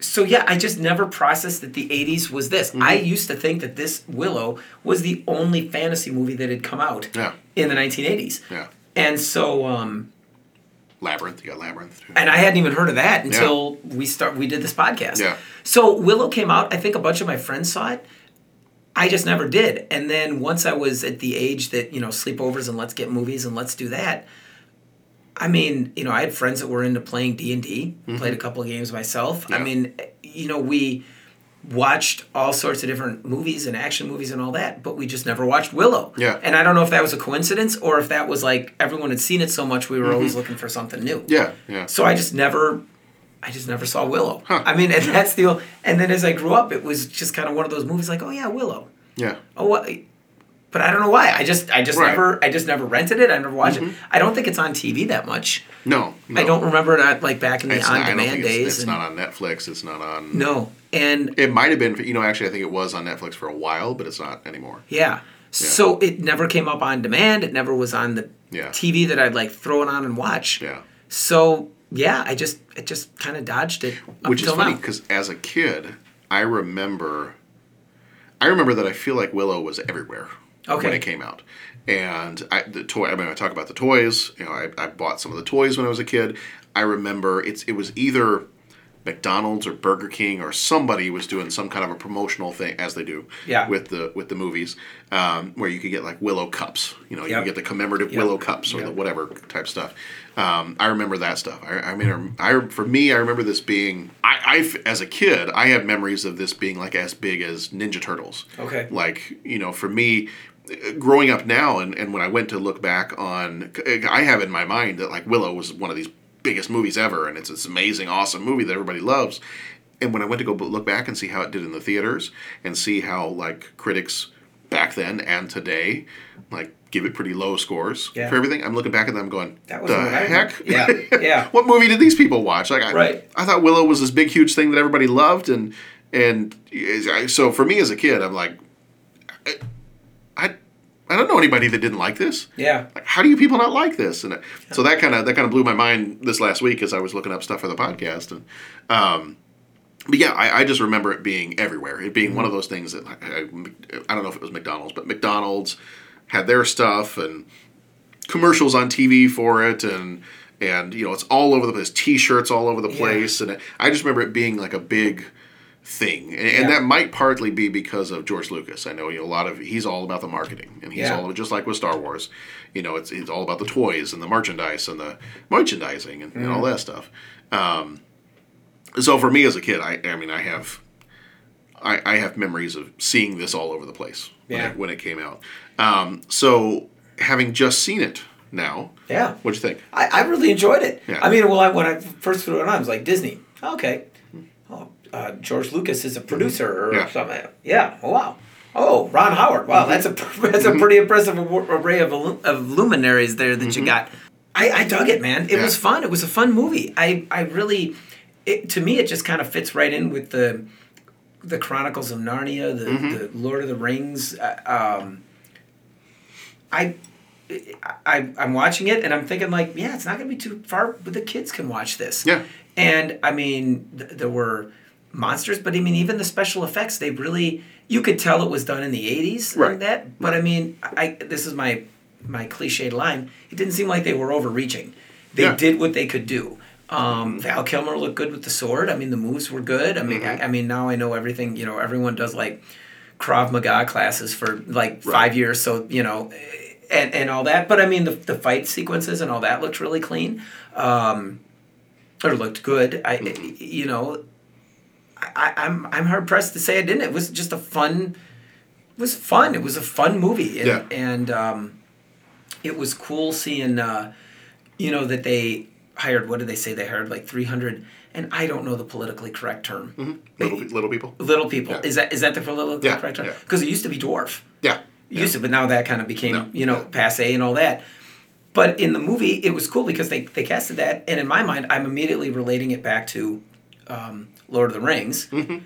so yeah, I just never processed that the '80s was this. Mm-hmm. I used to think that this Willow was the only fantasy movie that had come out Yeah. in the 1980s, Yeah. and so um, Labyrinth. You got Labyrinth. Too. and I hadn't even heard of that until we start. We did this podcast. Yeah. So Willow came out. I think a bunch of my friends saw it. I just never did. And then once I was at the age that you know sleepovers and let's get movies and let's do that. I mean, you know, I had friends that were into playing D and D. Mm-hmm. Played a couple of games myself. I mean, you know, we watched all sorts of different movies and action movies and all that, but we just never watched Willow. Yeah. And I don't know if that was a coincidence or if that was like everyone had seen it so much we were always looking for something new. Mm-hmm. Yeah. Yeah. So I just never, I just never saw Willow. I mean, and that's the. And then as I grew up, it was just kind of one of those movies like, oh yeah, Willow. Yeah. Oh what? But I don't know why. I just, I just Right. never, I just never rented it. I never watched Mhm. it. I don't think it's on TV that much. No. no. I don't remember that like back in the It's not- I on-demand think it's, days. It's not on Netflix. It's not on. No, and It might have been. You know, actually, I think it was on Netflix for a while, but it's not anymore. Yeah. So it never came up on demand. It never was on the Yeah. TV that I'd like throw it on and watch. Yeah. So yeah, I just, it just kind of dodged it Which is funny because as a kid, I remember. I remember that I feel like Willow was everywhere Okay. when it came out, and I the toy. I mean, I talk about the toys. You know, I, I bought some of the toys when I was a kid. I remember it's it was either McDonald's or Burger King or somebody was doing some kind of a promotional thing as they do Yeah. with the with the movies um, where you could get like Willow cups. You know, you could get the commemorative Yep. Willow cups or Yep. the whatever type stuff. Um, I remember that stuff. I, I mean, I, for me, I remember this being. I, I as a kid, I have memories of this being like as big as Ninja Turtles. Okay. Like you know, for me, growing up now, and, and when I went to look back on, I have in my mind that like Willow was one of these biggest movies ever, and it's this amazing, awesome movie that everybody loves. And when I went to go look back and see how it did in the theaters, and see how like critics back then and today, like give it pretty low scores Yeah. for everything, I'm looking back at them going, That the wasn't what heck? Yeah, yeah. what movie did these people watch? Like, I, Right. I thought Willow was this big, huge thing that everybody loved, and and eh, so for me as a kid, I'm like, eh, I, I, I don't know anybody that didn't like this. Yeah. Like, how do you people not like this? And so that kind of that kind of blew my mind this last week as I was looking up stuff for the podcast, and um, but yeah, I, I just remember it being everywhere. It being one of those things that like, I, I don't know if it was McDonald's, but McDonald's had their stuff and commercials on TV for it, and and you know it's all over the place. T-shirts all over the place, and I just remember it being like a big thing, and, and that might partly be because of George Lucas. I know you know, a lot of he's all about the marketing, and he's Yeah. all just like with Star Wars. You know, it's it's all about the toys and the merchandise and the merchandising and, and all Mhm. that stuff. Um, so for me as a kid, I I mean I have I, I have memories of seeing this all over the place when, it, when it came out. Um, so having just seen it now, Yeah. what'd you think? I, I really enjoyed it. Yeah. I mean, well, I, when I first threw it on, I was like, Disney. Okay. Uh, George Lucas is a producer or Yeah. something. Yeah. Oh, wow. Oh, Ron Howard. Wow, that's a that's a pretty impressive array of, of luminaries there that you got. I, I dug it, man. It Yeah. was fun. It was a fun movie. I I really, it, to me, it just kind of fits right in with the the Chronicles of Narnia, the, Mhm. the Lord of the Rings. Uh, um, I, I I'm watching it and I'm thinking like, yeah, it's not gonna be too far, but the kids can watch this. Yeah. And I mean, th- there were monsters, but I mean, even the special effects, they really you could tell it was done in the '80s Right. and that. But I mean, I this is my my cliched line. It didn't seem like they were overreaching. They Yeah. did what they could do. Um, Val Kilmer looked good with the sword. I mean, the moves were good. I mean, Mm-hmm. I, I mean, now I know everything. You know, everyone does like Krav Maga classes for like five years, so you know, and and all that. But I mean, the the fight sequences and all that looked really clean, um, or looked good. I, Mm-hmm. you know, I, I'm I'm hard pressed to say I didn't. It was just a fun. It was fun. It was a fun movie, and, Yeah. and um, it was cool seeing, uh, you know, that they hired. What did they say? They hired like three hundred, and I don't know the politically correct term. Little, little people. Little people. Yeah. Is that is that the politically Yeah, correct term? yeah. Because it used to be dwarf. Yeah. It used to, but now that kind of became No, you know passe and all that. But in the movie, it was cool because they they casted that, and in my mind, I'm immediately relating it back to um, Lord of the Rings, Mm-hmm.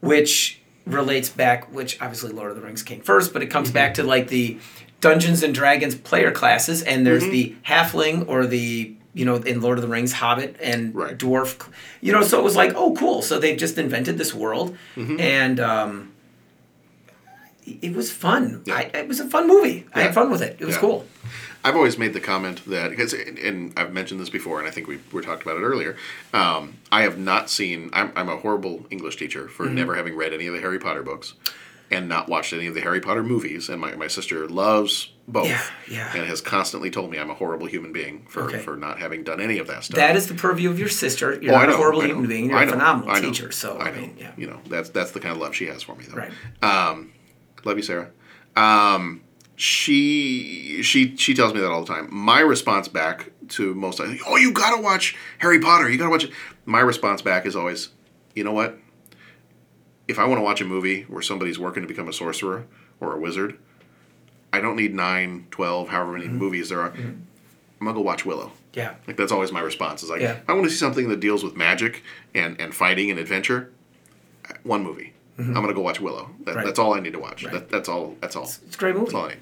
which relates back. Which obviously Lord of the Rings came first, but it comes Mm-hmm. back to like the Dungeons and Dragons player classes, and there's Mhm. the halfling or the you know, in Lord of the Rings, Hobbit and dwarf, you know, so it was like, oh, cool. So they've just invented this world, Mhm. and um, it was fun. I, it was a fun movie. I had fun with it. It was Yeah. cool. I've always made the comment that because, and I've mentioned this before, and I think we we talked about it earlier. Um, I have not seen. I'm, I'm a horrible English teacher for Mhm. never having read any of the Harry Potter books, and not watched any of the Harry Potter movies. And my, my sister loves both, Yeah, yeah. and has constantly told me I'm a horrible human being for Okay. for not having done any of that stuff. That is the purview of your sister. You're Oh, not a horrible human being. You're a know, phenomenal I know, teacher. So I I know. mean, yeah. You know, that's that's the kind of love she has for me, though. Right. Um, love you, Sarah. Um, she she she tells me that all the time. My response back to most, I think, oh, you gotta watch Harry Potter. You gotta watch it. My response back is always, you know what? If I want to watch a movie where somebody's working to become a sorcerer or a wizard, I don't need nine, twelve, however many mm-hmm. movies there are. Mm-hmm. I'm gonna go watch Willow. Yeah. Like that's always my response. Is like Yeah. I want to see something that deals with magic and and fighting and adventure. One movie. Mhm. I'm gonna go watch Willow. That, Right. That's all I need to watch. That, that's all. That's all. It's a great movie. That's all I need.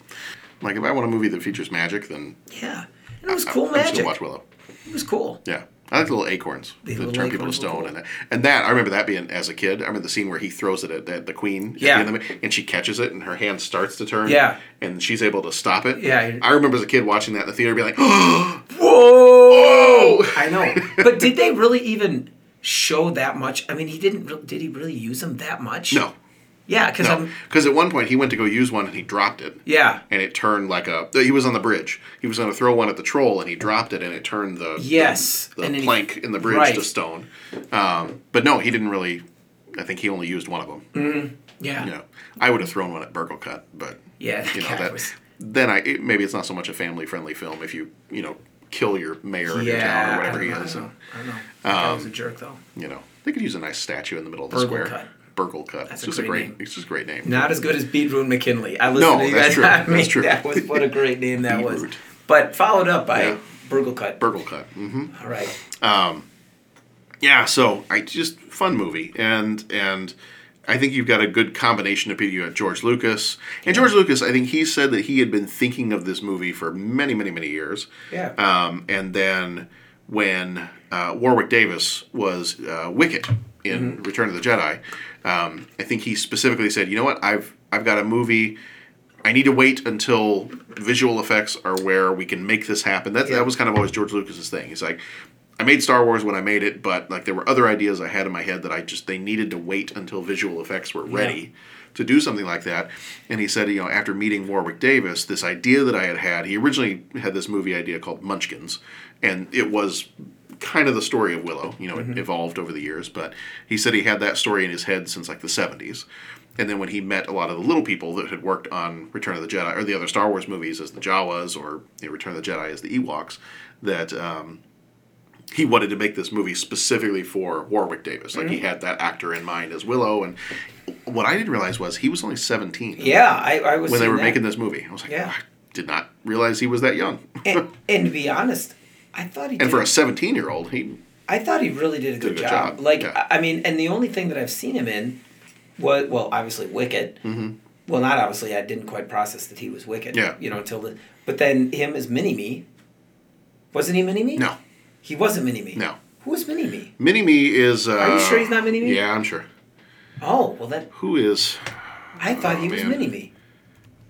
Like if I want a movie that features magic, then Yeah. And it was I- cool I'm just magic. gonna watch Willow. It was cool. Yeah. I like the little acorns The that little turn people to stone, cool. and that, and that I remember that being as a kid. I remember the scene where he throws it at, at the queen, the Yeah. of it, and she catches it, and her hand starts to turn. Yeah. and she's able to stop it. Yeah. I remember as a kid watching that in the theater, being like, Whoa! I know. But did they really even show that much? I mean, he didn't. Did he really use them that much? No. Yeah, because No, because at one point he went to go use one and he dropped it. Yeah. And it turned like a. He was on the bridge. He was going to throw one at the troll and he dropped it and it turned the Yes, the, the then he- plank in the bridge right. to stone. Um, but no, he didn't really. I think he only used one of them. Mm, yeah. You know, I would have thrown one at Burglekutt, but Yeah, you know that. was- Then I it, maybe it's not so much a family friendly film if you you know kill your mayor of your town or whatever he know, is. I know. and, I know. That guy was a um, jerk, though. You know, they could use a nice statue in the middle of the Burgle square. Cut. Burglekutt. That's it's a just a great great. name. It's just a great name. Not as good as Beetroot McKinley. I listened No, to you that's guys. true. I mean, That's true. That was what a great name that was. But followed up by Yeah. Burglekutt. Burgle Cut. Mm-hmm. All right. Um, yeah, so I just fun movie, and and I think you've got a good combination of people. You got George Lucas, and George Lucas. I think he said that he had been thinking of this movie for many, many, many years. Yeah. Um, and then when uh, Warwick Davis was uh, Wicket in Return of the Jedi, um, I think he specifically said, "You know what? I've I've got a movie." I need to wait until visual effects are where we can make this happen. That, Yeah. that was kind of always George Lucas's thing. He's like, I made Star Wars when I made it, but like there were other ideas I had in my head that I just they needed to wait until visual effects were Yeah. ready to do something like that. And he said, you know, after meeting Warwick Davis, this idea that I had had, he originally had this movie idea called Munchkins, and it was kind of the story of Willow. You know, it evolved over the years, but he said he had that story in his head since like the 70s. And then when he met a lot of the little people that had worked on Return of the Jedi or the other Star Wars movies as the Jawas or you know, Return of the Jedi as the Ewoks, that um, he wanted to make this movie specifically for Warwick Davis. Like he Mhm. had that actor in mind as Willow. And what I didn't realize was he was only 17 Yeah, I, I was when they were that. making this movie. I was like, Yeah. I did not realize he was that young. and, and to be honest, I thought he And did for a 17 year old, he I thought he really did a good, a good job. job, Like, yeah. I mean, and the only thing that I've seen him in was, well, obviously Wicket. Mhm. Well, not obviously. I didn't quite process that he was Wicket. Yeah. You know, until the. But then him as Mini Me. Wasn't he Mini Me? No. He wasn't Mini Me. No. Who was Mini Me? Mini Me is. Uh, Are you sure he's not Mini-Me? Yeah, I'm sure. Oh, well, that. Who is I thought Oh, he was man. Mini Me.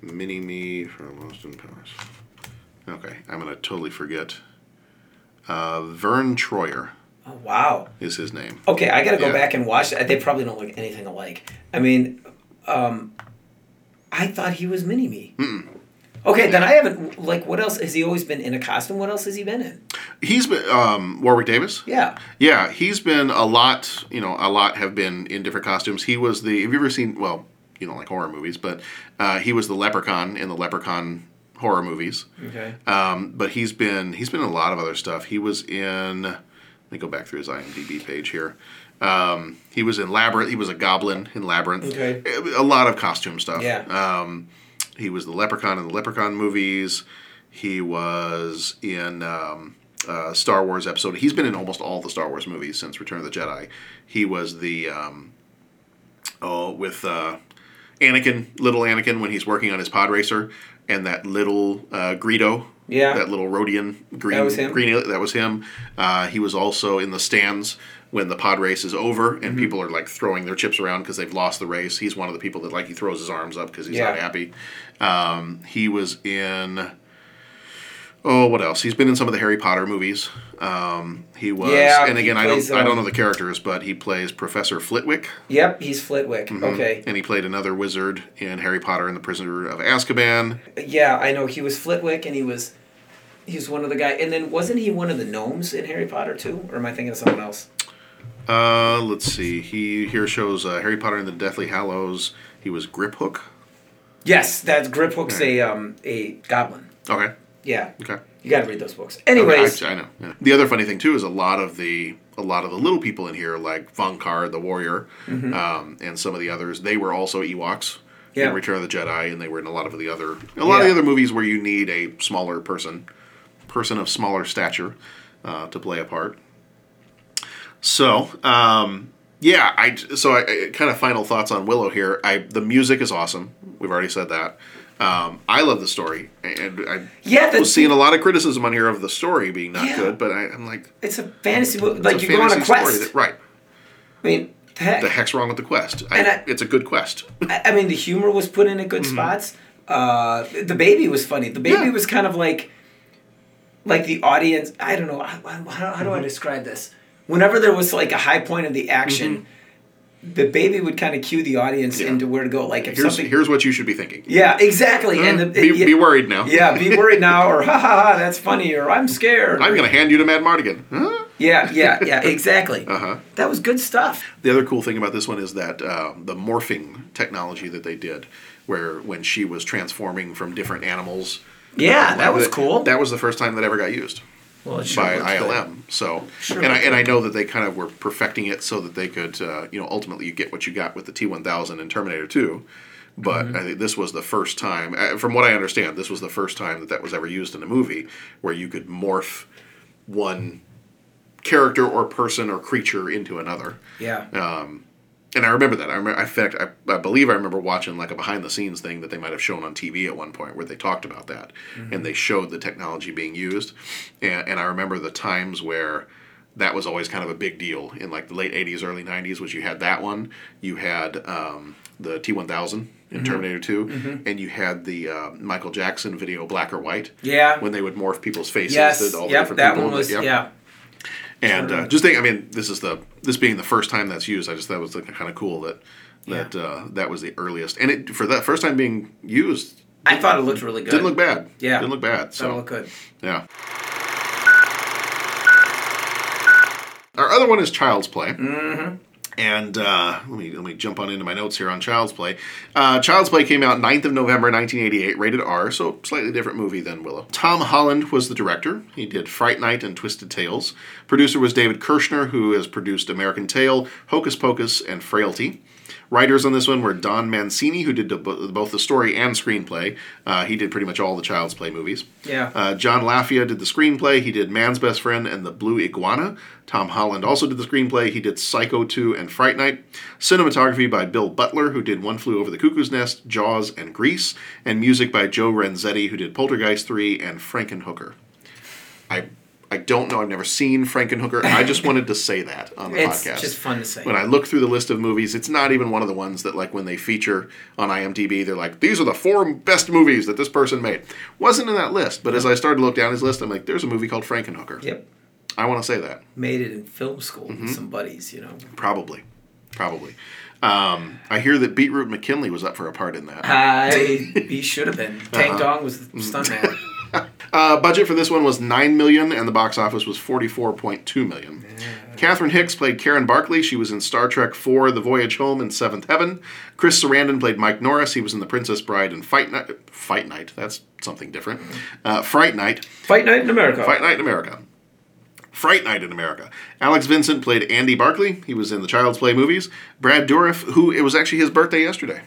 Mini Me from Austin Powers. Okay, I'm going to totally forget. Uh, Verne Troyer Oh, wow. is his name. Okay, I got to go Yeah. back and watch. They probably don't look anything alike. I mean, um, I thought he was Mini Me. Okay, then I haven't. Like, what else? Has he always been in a costume? What else has he been in? He's been um, Warwick Davis. Yeah. Yeah, he's been a lot. You know, a lot have been in different costumes. He was the. Have you ever seen? Well, you don't like horror movies, but uh, he was the Leprechaun in the Leprechaun horror movies. Okay. Um, but he's been he's been in a lot of other stuff. He was in. Let me go back through his IMDb page here. Um, he was in Labyrinth. He was a goblin in Labyrinth. Okay. A lot of costume stuff. Yeah. Um, he was the Leprechaun in the Leprechaun movies. He was in um, uh, Star Wars episode. He's been in almost all the Star Wars movies since Return of the Jedi. He was the um, oh with uh, Anakin, little Anakin, when he's working on his pod racer, and that little uh, Greedo Yeah. That little Rodian green. That was him? Green that was him. Uh, he was also in the stands when the pod race is over Mm-hmm. and people are like throwing their chips around because they've lost the race. He's one of the people that like he throws his arms up because he's Yeah. not happy. Um, he was in. Oh, what else? He's been in some of the Harry Potter movies. Um, he was, Yeah, and again, I don't, plays, I don't um, know the characters, but he plays Professor Flitwick. Yep, he's Flitwick. Mhm. Okay. And he played another wizard in Harry Potter and the Prisoner of Azkaban. Yeah, I know he was Flitwick, and he was he was one of the guy. And then wasn't he one of the gnomes in Harry Potter too? Or am I thinking of someone else? Uh, let's see. He here shows uh, Harry Potter and the Deathly Hallows. He was Griphook. Yes, that's Griphook's a um a goblin. Okay. Yeah. Okay. You got to read those books. Anyways, Okay, I, I know. yeah. The other funny thing too is a lot of the a lot of the little people in here, like Vohnkar the warrior, Mhm. um, and some of the others, they were also Ewoks Yeah. in Return of the Jedi, and they were in a lot of the other a lot of the other movies where you need a smaller person, person of smaller stature, uh, to play a part. So, um, yeah, I so I, I kind of final thoughts on Willow here. I the music is awesome. We've already said that. Um, I love the story, and I Yeah, the- was seeing a lot of criticism on here of the story being not Yeah. good. But I, I'm like, it's a fantasy movie. Like you go on a quest. that- right? I mean, the heck. The heck's wrong with the quest? I, And I- it's a good quest. I, I mean, the humor was put in at good Mm-hmm. spots. Uh, the baby was funny. The baby was kind of like, like the audience. I don't know how, how, how do I Mm-hmm. describe this. Whenever there was like a high point of the action, the baby would kind of cue the audience into where to go. Like if Here's something. here's what you should be thinking. yeah, exactly. And the, be, yeah, be worried now. Yeah, be worried now, or ha ha ha, that's funny, or I'm scared. I'm going to hand you to Madmartigan. Huh? Yeah, yeah, yeah, exactly. Uh huh. That was good stuff. The other cool thing about this one is that uh, the morphing technology that they did, where when she was transforming from different animals. Yeah, uh, that was cool. That was the first time that ever got used. Well, sure by looked good. ILM. So, Sure and I and I know that they kind of were perfecting it so that they could, uh, you know, ultimately you get what you got with the T1000 and Terminator 2. But Mm-hmm. I think this was the first time, uh, from what I understand, this was the first time that that was ever used in a movie where you could morph one character or person or creature into another. Yeah. Um, and I remember that. I remember. In fact, I, I believe I remember watching like a behind the scenes thing that they might have shown on TV at one point where they talked about that, and they showed the technology being used. And, and I remember the times where that was always kind of a big deal in like the late '80s, early '90s. Was you had that one, you had um, the T1000 in Mhm. Terminator 2, Mhm. and you had the uh, Michael Jackson video Black or White. Yeah. When they would morph people's faces. Yes. all the Yep. different That people. one was. Yep. Yeah. And uh, just think, I mean, this is the this being the first time that's used. I just thought it was like, kind of cool that that uh, that was the earliest, and it for that first time being used. I thought it looked really good. Didn't look bad. Yeah. didn't look bad. So it looked good. yeah. Our other one is Child's Play. Mm-hmm. And uh, let me let me jump on into my notes here on Child's Play. Uh, Child's Play came out 9th of November 1988, rated R, so slightly different movie than Willow. Tom Holland was the director. He did Fright Night and Twisted Tales. Producer was David Kirschner, who has produced American Tail, Hocus Pocus, and Frailty. Writers on this one were Don Mancini, who did both the story and screenplay. Uh, he did pretty much all the Child's Play movies. Yeah. Uh, John Lafia did the screenplay. He did Man's Best Friend and The Blue Iguana. Tom Holland also did the screenplay. He did Psycho 2 and Fright Night. Cinematography by Bill Butler, who did One Flew Over the Cuckoo's Nest, Jaws, and Grease. And music by Joe Renzetti, who did Poltergeist 3 and Frankenhooker. I I don't know. I've never seen Frankenhooker. I just wanted to say that on the It's podcast. It's just fun to say. When I look through the list of movies, it's not even one of the ones that, like, when they feature on IMDb, they're like, these are the four best movies that this person made. Wasn't in that list, but as I started to look down his list, I'm like, there's a movie called Frankenhooker. Yep. I want to say that. Made it in film school Mm-hmm. with some buddies, you know. Probably. Probably. Um, I hear that Beetroot McKinley was up for a part in that. I he should have been. Tank Uh-huh. Dong was the stuntman. Uh, budget for this one was nine million, and the box office was forty-four point two million. Catherine Hicks played Karen Barclay. She was in Star Trek IV: The Voyage Home and Seventh Heaven. Chris Sarandon played Mike Norris. He was in The Princess Bride and Fight Night. Fight Night. That's something different. Uh, Fright Night. Fight Night in America. Fight Night in America. Fright Night in America. Alex Vincent played Andy Barclay. He was in the Child's Play movies. Brad Dourif, who it was actually his birthday yesterday.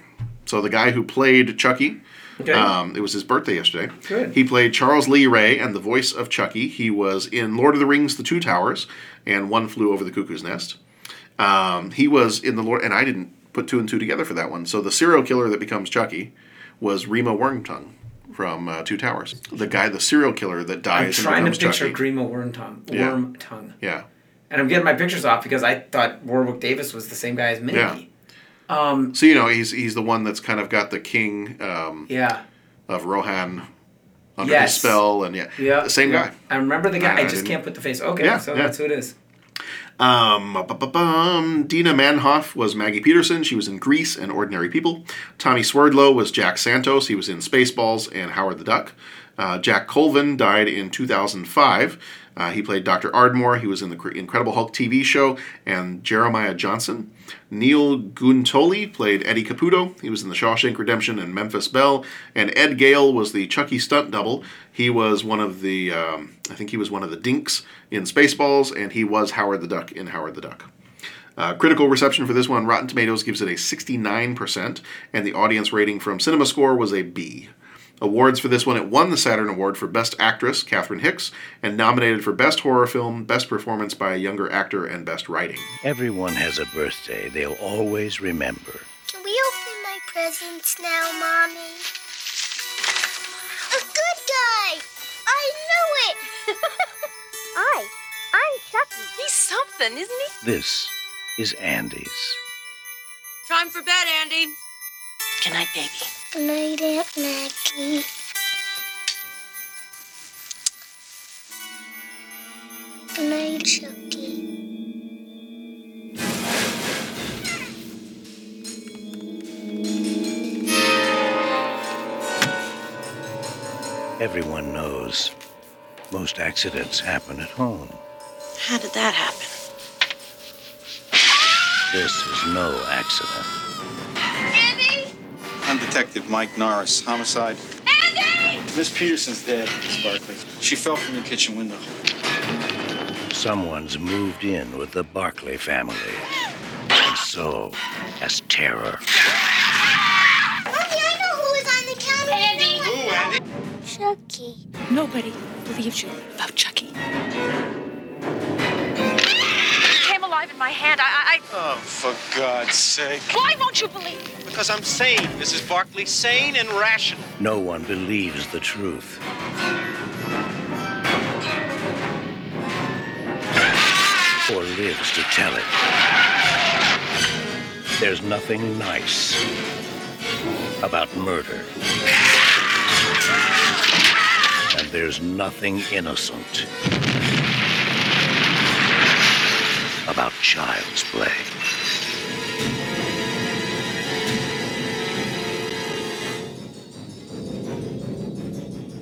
So the guy who played Chucky, Okay. um, it was his birthday yesterday. Good. He played Charles Lee Ray and the voice of Chucky. He was in Lord of the Rings: The Two Towers and One Flew Over the Cuckoo's Nest. Um, he was in the Lord, and I didn't put two and two together for that one. So the serial killer that becomes Chucky was Remo Wormtongue from uh, Two Towers. The guy, the serial killer that dies. I'm trying to picture Chucky. Grima Wormtongue. Yeah. Worm Yeah. And I'm getting my pictures off because I thought Warwick Davis was the same guy as Mindy. Yeah. Um, So you know he's he's the one that's kind of got the king um, yeah. of Rohan under Yes. his spell, and yeah, Yeah. the same yeah. guy. I remember the guy. I, I just can't put the face. Okay, Yeah, so yeah. that's who it is. Um. Dinah Manoff was Maggie Peterson. She was in Grease and Ordinary People. Tommy Swerdlow was Jack Santos. He was in Spaceballs and Howard the Duck. Uh, Jack Colvin died in 2005. Uh, he played Dr. Ardmore. He was in the Incredible Hulk TV show and Jeremiah Johnson. Neil Giuntoli played Eddie Caputo. He was in The Shawshank Redemption and Memphis Belle. And Ed Gale was the Chucky stunt double. He was one of the, um, I think he was one of the Dinks in Spaceballs, and he was Howard the Duck in Howard the Duck. Uh, critical reception for this one, Rotten Tomatoes gives it a 69%, and the audience rating from CinemaScore was a B. Awards for this one, it won the Saturn Award for Best Actress, Catherine Hicks, and nominated for Best Horror Film, Best Performance by a Younger Actor, and Best Writing. Everyone has a birthday they'll always remember. Can we open my presents now, Mommy? A good guy! I knew it! Hi, I'm Chucky. He's something, isn't he? This is Andy's. Time for bed, Andy. Good night, baby. Good night, Aunt Maggie. Good night, Chucky. Everyone knows most accidents happen at home. How did that happen? This is no accident. I'm Detective Mike Norris. Homicide. Andy! Miss Peterson's dead, Miss Barclay. She fell from the kitchen window. Someone's moved in with the Barclay family. And so has terror. Mommy, I know who is on the counter. Andy! Who, Andy? Chucky. Nobody believes you about Chucky. He came alive in my hand. I, I, Oh, for God's sake. Why won't you believe? Because I'm sane, Mrs. Barclay. Sane and rational. No one believes the truth. Or lives to tell it. There's nothing nice about murder. And there's nothing innocent about child's play.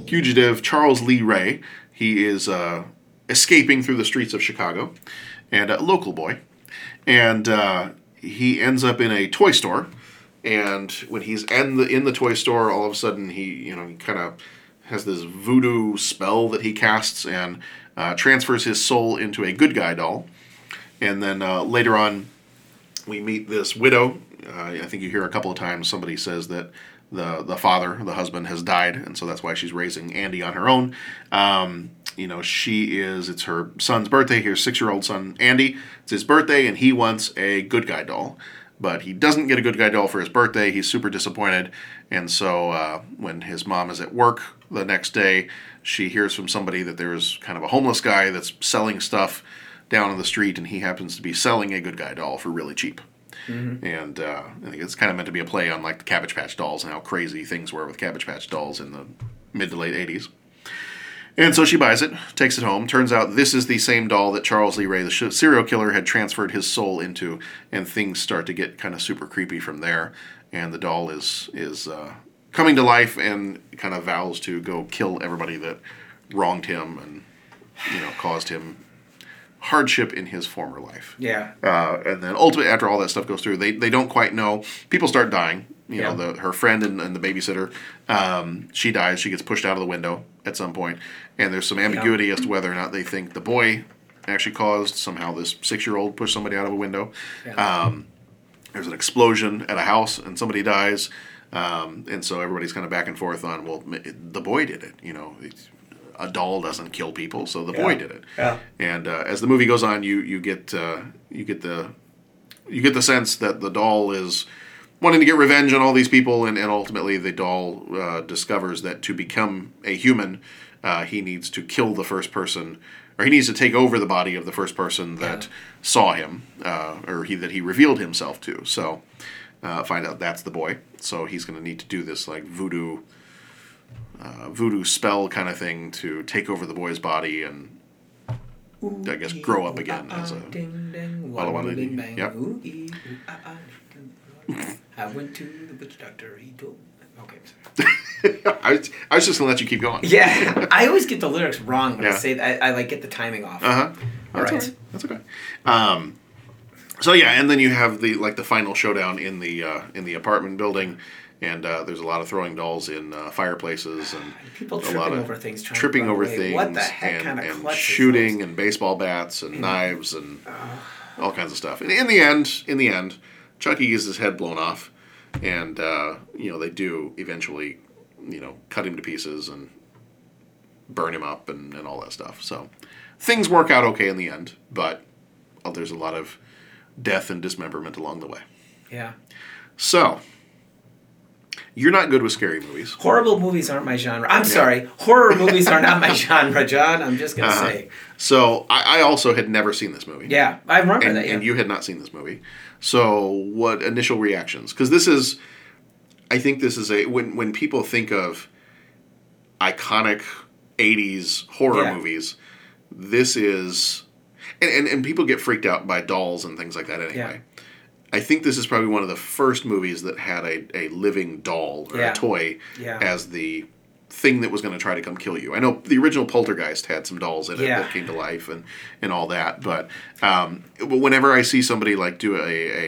Fugitive Charles Lee Ray. He is uh, escaping through the streets of Chicago, and a local boy, and uh, he ends up in a toy store. And when he's in the in the toy store, all of a sudden he you know he kind of has this voodoo spell that he casts and uh, transfers his soul into a good guy doll. And then uh, later on, we meet this widow. Uh, I think you hear a couple of times somebody says that the the father, the husband, has died, and so that's why she's raising Andy on her own. Um, you know, she is. It's her son's birthday. Her six year old son Andy. It's his birthday, and he wants a good guy doll. But he doesn't get a good guy doll for his birthday. He's super disappointed. And so uh, when his mom is at work the next day, she hears from somebody that there's kind of a homeless guy that's selling stuff down on the street, and he happens to be selling a good guy doll for really cheap. And uh, I think it's kind of meant to be a play on like the Cabbage Patch dolls and how crazy things were with Cabbage Patch dolls in the mid to late 80s. And so she buys it, takes it home. Turns out this is the same doll that Charles Lee Ray, the sh- serial killer, had transferred his soul into, and things start to get kind of super creepy from there. And the doll is is uh, coming to life and kind of vows to go kill everybody that wronged him and you know caused him hardship in his former life. Yeah. Uh, and then ultimately, after all that stuff goes through, they, they don't quite know. People start dying. You know, the, her friend and, and the babysitter, um, she dies. She gets pushed out of the window at some point. and there's some ambiguity as to whether or not they think the boy actually caused somehow this six year old pushed somebody out of a window. Um, there's an explosion at a house, and somebody dies. Um, and so everybody's kind of back and forth on, well, the boy did it. You know, it's, a doll doesn't kill people, so the boy did it. Yeah. And uh, as the movie goes on, you you get uh, you get the you get the sense that the doll is wanting to get revenge on all these people, and, and ultimately the doll uh, discovers that to become a human, uh, he needs to kill the first person, or he needs to take over the body of the first person that saw him, uh, or he that he revealed himself to. So uh, find out that's the boy. So he's going to need to do this like voodoo, uh, voodoo spell kind of thing to take over the boy's body and. I guess grow up again as a Ding, ding, Walla Walla ding, Ding. bang, Yep. ooh, ooh, ah, ah. I went to the witch doctor. He told. Okay. sorry. I was, I was just gonna let you keep going. Yeah, I always get the lyrics wrong when I Yeah. say that. I, I like get the timing off. Uh huh. All That's right. okay. That's okay. Um, so yeah, and then you have the like the final showdown in the uh, in the apartment building, and uh, there's a lot of throwing dolls in uh, fireplaces and People a tripping lot of over things, trying to tripping over away. things, What the heck and, kind of and shooting and baseball bats and knives and all kinds of stuff. And in the end, in the end, Chucky gets his head blown off, and uh, you know they do eventually, you know, cut him to pieces and burn him up and, and all that stuff. So things work out okay in the end, but uh, there's a lot of death and dismemberment along the way. Yeah. So you're not good with scary movies. Horrible movies aren't my genre. I'm sorry. Horror movies are not my genre, John. I'm just gonna Uh-huh. say. So I, I also had never seen this movie. Yeah, I remember and, that. Yeah. and you had not seen this movie. So what initial reactions? Because this is, I think this is a when when people think of iconic '80s horror Yeah. movies, this is, and, and and people get freaked out by dolls and things like that anyway. I think this is probably one of the first movies that had a, a living doll or Yeah. a toy Yeah. as the thing that was going to try to come kill you. I know the original Poltergeist had some dolls in it Yeah. that came to life and, and all that, but um, whenever I see somebody like do a,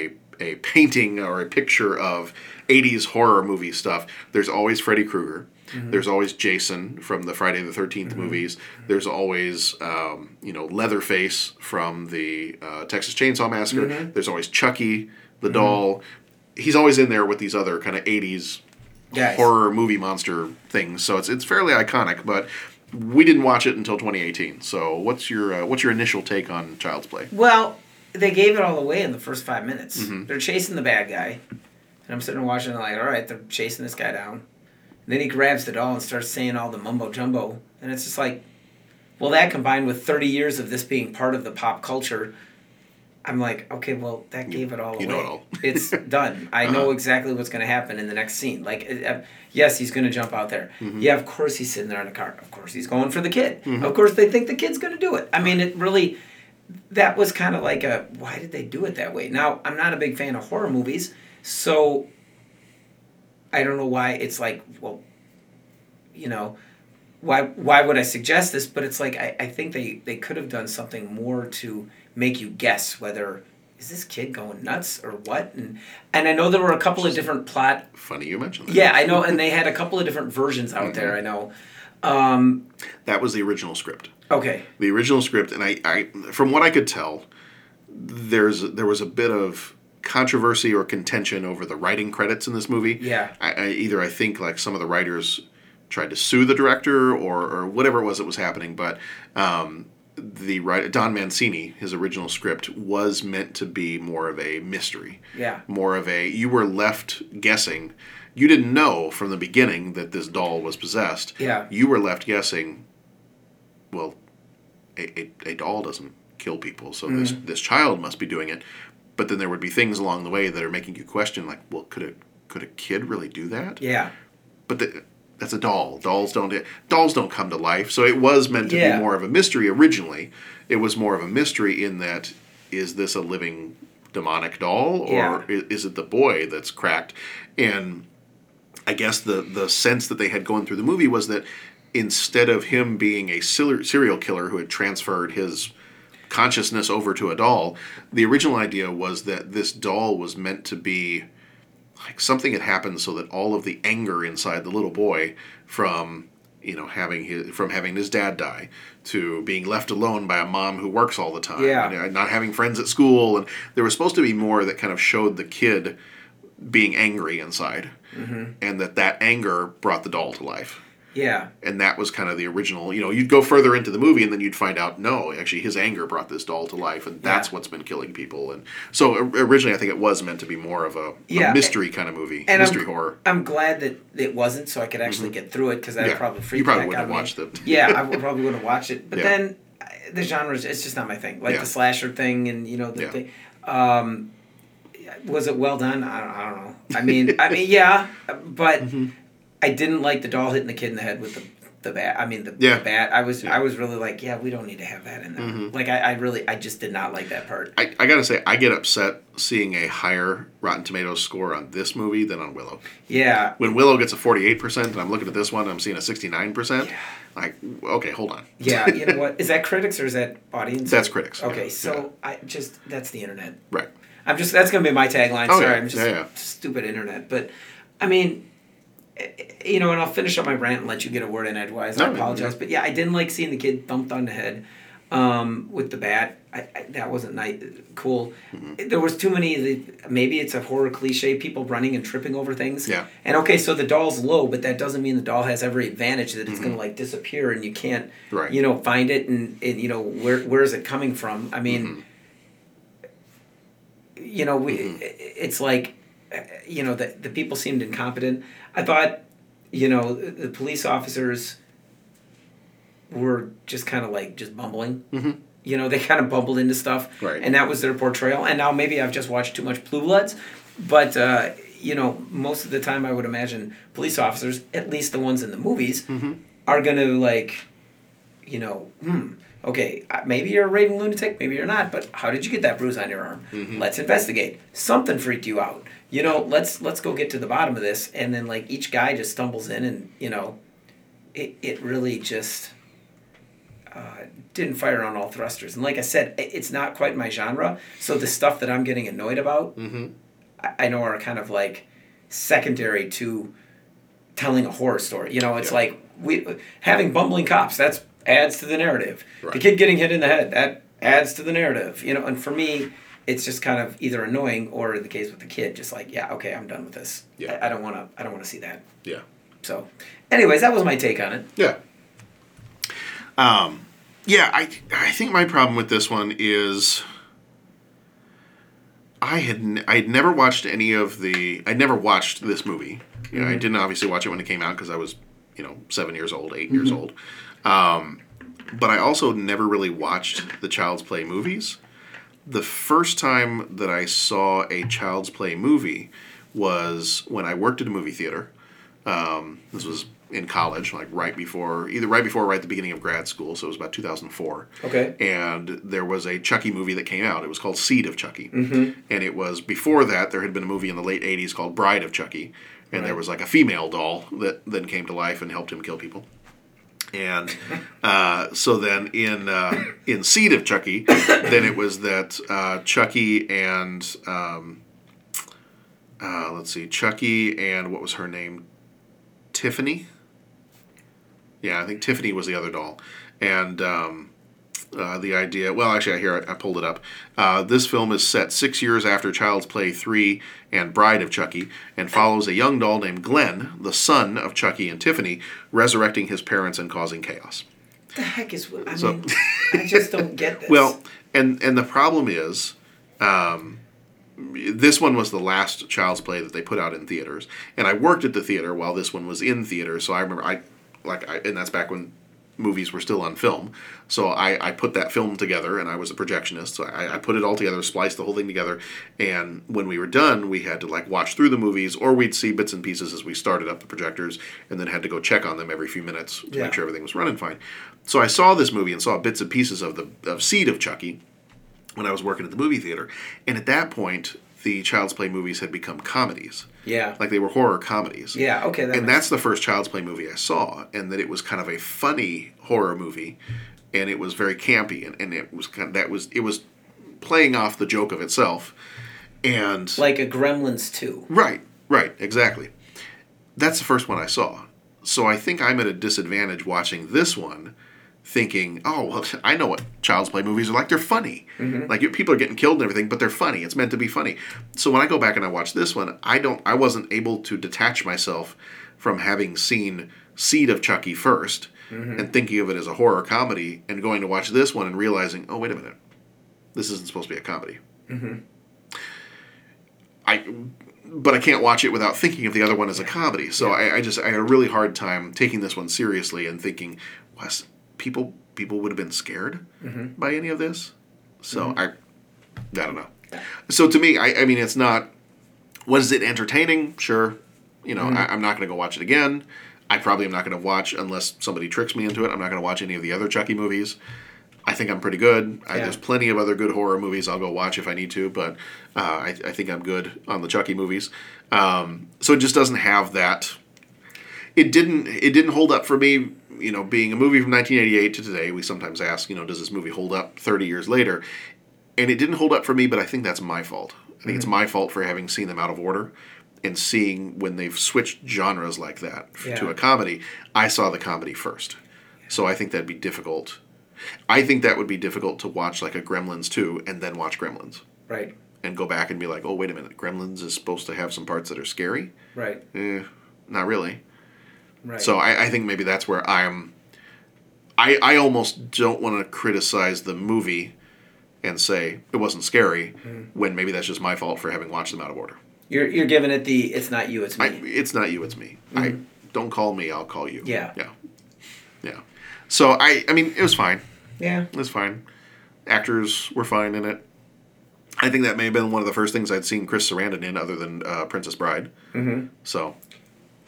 a a painting or a picture of 80s horror movie stuff, there's always Freddy Krueger. Mhm. There's always Jason from the Friday the 13th Mm-hmm. movies. There's always, um, you know, Leatherface from the uh, Texas Chainsaw Massacre. Mhm. There's always Chucky, the Mhm. doll. He's always in there with these other kind of 80s Yes. horror movie monster things. So it's it's fairly iconic, but we didn't watch it until 2018. So what's your uh, what's your initial take on Child's Play? Well, they gave it all away in the first five minutes. Mhm. They're chasing the bad guy, and I'm sitting watching like, all right, they're chasing this guy down. And then he grabs the doll and starts saying all the mumbo jumbo, and it's just like, well, that combined with 30 years of this being part of the pop culture, I'm like, okay, well, that gave it all you away. know it all. it's done. I know Uh-huh. exactly what's going to happen in the next scene. Like, uh, uh, yes, he's going to jump out there. Mhm. Yeah, of course he's sitting there in the car. Of course he's going for the kid. Mhm. Of course they think the kid's going to do it. I mean, it really that was kind of like a why did they do it that way? Now, I'm not a big fan of horror movies, so I don't know why it's like, well, you know, why why would I suggest this? But it's like I, I think they, they could have done something more to make you guess whether is this kid going nuts or what? And and I know there were a couple of different plot Funny you mentioned that. Yeah, I know, and they had a couple of different versions out there, I know. Um, That was the original script. okay. The original script, and I, I from what I could tell, there's there was a bit of controversy or contention over the writing credits in this movie. Yeah. I, I either I think like some of the writers tried to sue the director or, or whatever it was that was happening, but um, the writer Don Mancini, his original script was meant to be more of a mystery. Yeah. More of a you were left guessing. You didn't know from the beginning that this doll was possessed. Yeah. You were left guessing. Well, a, a, a doll doesn't kill people, so this Mhm. this child must be doing it. But then there would be things along the way that are making you question, like, well, could a could a kid really do that? Yeah. But the, that's a doll. Dolls don't dolls don't come to life. So it was meant to Yeah. be more of a mystery originally. It was more of a mystery in that is this a living demonic doll or Yeah. is it the boy that's cracked? And I guess the the sense that they had going through the movie was that instead of him being a serial killer who had transferred his consciousness over to a doll, the original idea was that this doll was meant to be like something had happened so that all of the anger inside the little boy from you know having his from having his dad die to being left alone by a mom who works all the time Yeah. and not having friends at school and there was supposed to be more that kind of showed the kid being angry inside Mhm. and that that anger brought the doll to life Yeah. and that was kind of the original. You know, you'd go further into the movie, and then you'd find out no, actually, his anger brought this doll to life, and that's Yeah. what's been killing people. And so originally, I think it was meant to be more of a, a mystery kind of movie, and mystery I'm, horror. I'm glad that it wasn't, so I could actually Mhm. get through it because I Yeah. would probably freak You probably wouldn't have watched it. yeah, I would probably wouldn't have watched it. But Yeah. then the genre is it's just not my thing. Like Yeah. the slasher thing, and you know the Yeah. thing. Um, was it well done? I don't, I don't know. I mean, I mean, yeah, but Mm-hmm. I didn't like the doll hitting the kid in the head with the the bat. I mean, the, Yeah. the bat. I was I was really like, yeah, we don't need to have that in there. Mhm. Like, I, I really, I just did not like that part. I, I gotta say, I get upset seeing a higher Rotten Tomatoes score on this movie than on Willow. Yeah. When Willow gets a 48%, and I'm looking at this one, I'm seeing a 69%. Like, okay, hold on. Yeah, you know what? Is that critics or is that audience? That's critics, Okay, yeah, so I just that's the internet. Right. I'm just that's gonna be my tagline. Oh, Sorry, yeah, I'm just yeah, yeah. stupid internet. But I mean, you know, and I'll finish up my rant and let you get a word in edgewise. I apologize, no. but yeah, I didn't like seeing the kid thumped on the head um, with the bat. I, I, that wasn't nice, cool. Mm-hmm. There was too many. the- Maybe it's a horror cliche: people running and tripping over things. Yeah. And okay, so the doll's low, but that doesn't mean the doll has every advantage that it's Mhm. gonna like disappear and you can't, Right. you know, find it and, and you know where where is it coming from? I mean, Mm-hmm. you know, we it's like, you know, the the people seemed incompetent. I thought, you know, the police officers were just kind of like just bumbling. Mhm. You know, they kind of bumbled into stuff, Right. and that was their portrayal. And now maybe I've just watched too much Blue Bloods, but uh, you know, most of the time I would imagine police officers, at least the ones in the movies, Mm-hmm. are gonna like, you know, hmm, okay, uh, maybe you're a raving lunatic, maybe you're not, but how did you get that bruise on your arm? Mhm. Let's investigate. Something freaked you out. You know, let's let's go get to the bottom of this. And then like each guy just stumbles in, and you know, it it really just uh, didn't fire on all thrusters. And like I said, it's not quite my genre. So the stuff that I'm getting annoyed about, Mm-hmm. I, I know are kind of like secondary to telling a horror story. You know, it's like we having bumbling cops. That's adds to the narrative. The kid getting hit in the head that adds to the narrative. You know, and for me, it's just kind of either annoying or in the case with the kid, just like yeah, okay, I'm done with this. Yeah. I, I don't want to. I don't want to see that. Yeah. So, anyways, that was my take on it. Yeah. Um, yeah, I I think my problem with this one is I had n- I had never watched any of the I never watched this movie. You know, I Mhm. didn't obviously watch it when it came out because I was you know seven years old, 8 years Mhm. old. Um, but I also never really watched the Child's Play movies. The first time that I saw a Child's Play movie was when I worked at a movie theater. Um, this was in college, like right before, either right before or right at the beginning of grad school. So it was about 2004. Okay. And there was a Chucky movie that came out. It was called Seed of Chucky. Mhm. And it was before that, there had been a movie in the late 80s called Bride of Chucky. And there was like a female doll that then came to life and helped him kill people. And uh, so then in uh, in Seed of Chucky, then it was that uh, Chucky and um, uh, let's see, Chucky and what was her name? Tiffany. Yeah, I think Tiffany was the other doll, and um, uh, the idea. Well, actually, I hear I, I pulled it up. Uh, this film is set six years after Child's Play three and Bride of Chucky, and follows a young doll named Glenn, the son of Chucky and Tiffany, resurrecting his parents and causing chaos. The heck is what I So- mean, I just don't get this. Well, and and the problem is, um, this one was the last Child's Play that they put out in theaters, and I worked at the theater while this one was in theaters. So I remember I like, I, and that's back when movies were still on film. So I, I put that film together, and I was a projectionist. So I, I put it all together, spliced the whole thing together, and when we were done, we had to like watch through the movies, or we'd see bits and pieces as we started up the projectors, and then had to go check on them every few minutes to Yeah. make sure everything was running fine. So I saw this movie and saw bits and pieces of the of Seed of Chucky when I was working at the movie theater, and at that point, the Child's Play movies had become comedies. Yeah. Like they were horror comedies. Yeah, okay, that and that's the first Child's Play movie I saw, and that it was kind of a funny horror movie, and it was very campy, and, and it was kind of, that was it was playing off the joke of itself, and like a Gremlins two. Right, right, exactly. That's the first one I saw. So I think I'm at a disadvantage watching this one, thinking, oh, well, I know what Child's Play movies are like. They're funny. Mhm. Like people are getting killed and everything, but they're funny. It's meant to be funny. So when I go back and I watch this one, I don't, I wasn't able to detach myself from having seen seed of Chucky 1st Mhm. and thinking of it as a horror comedy, and going to watch this one and realizing, oh wait a minute, this isn't supposed to be a comedy. Mm-hmm. I, but I can't watch it without thinking of the other one as a comedy. So I, I just I had a really hard time taking this one seriously and thinking, was people people would have been scared Mhm. by any of this. So Mhm. I, I don't know. So to me, I, I mean, it's not. Was it entertaining? Sure. You know, Mhm. I, I'm not going to go watch it again. I probably am not going to watch unless somebody tricks me into it. I'm not going to watch any of the other Chucky movies. I think I'm pretty good. I, there's plenty of other good horror movies I'll go watch if I need to, but uh, I, I think I'm good on the Chucky movies. Um, so it just doesn't have that. It didn't. It didn't hold up for me. You know, being a movie from 1988 to today, we sometimes ask, you know, does this movie hold up 30 years later? And it didn't hold up for me, but I think that's my fault. I think it's Mhm. my fault for having seen them out of order and seeing when they've switched genres like that f- to a comedy. I saw the comedy first, so I think that'd be difficult. I think that would be difficult to watch like a Gremlins 2 and then watch Gremlins Right. and go back and be like, oh wait a minute, Gremlins is supposed to have some parts that are scary. Right. Eh, not really. Right. So I, I think maybe that's where I'm. I I almost don't want to criticize the movie, and say it wasn't scary, Mm. when maybe that's just my fault for having watched them out of order. You're you're giving it the it's not you, it's me. I, it's not you, it's me. I don't call me, I'll call you. Yeah. Yeah. Yeah. So I I mean it was fine. Yeah. It was fine. Actors were fine in it. I think that may have been one of the first things I'd seen Chris Sarandon in, other than uh, Princess Bride. Mhm. So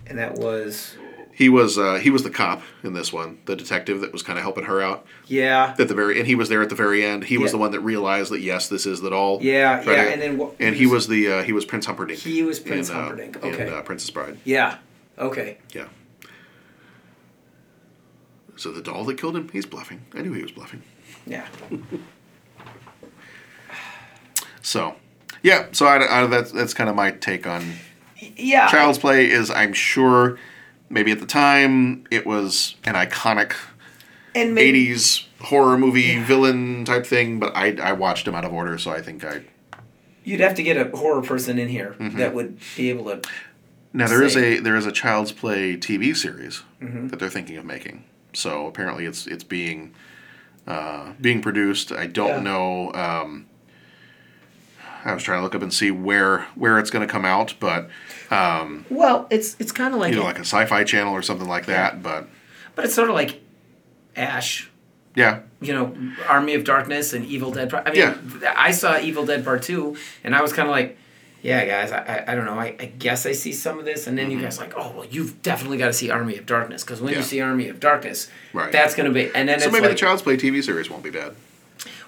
And that was he was uh, he was the cop in this one, the detective that was kind of helping her out. yeah. At the very and he was there at the very end. He was the one that realized that yes, this is the doll. Yeah, Tried yeah, and then what- and he was the uh, he was Prince Humperdinck. He was Prince in, uh, Humperdinck, in, okay. uh, Princess Bride. Yeah. Okay. Yeah. So the doll that killed him, he's bluffing. I knew he was bluffing. Yeah. So, yeah. So I, I, that's that's kind of my take on Yeah. Child's Play. Is I'm sure maybe at the time it was an iconic And maybe- 80s horror movie villain type thing, but I I watched him out of order, so I think I You'd have to get a horror person in here Mhm. that would be able to Now there is say- a there is a Child's Play TV series Mhm. that they're thinking of making. So apparently it's it's being uh, being produced. I don't Yeah. know. Um, I was trying to look up and see where where it's going to come out, but um, Well, it's it's kind of like, you know, like a Sci-Fi Channel or something like that. But but it's sort of like Ash, yeah, you know, Army of Darkness and Evil Dead. I mean, I saw Evil Dead Part Two, and I was kind of like, yeah, guys, I, I, I don't know. I, I guess I see some of this, and then you guys like, oh well, you've definitely got to see Army of Darkness because when Mm-hmm. Yeah. you see Army of Darkness, Right. that's gonna be, and then so maybe like, the Child's Play TV series won't be bad.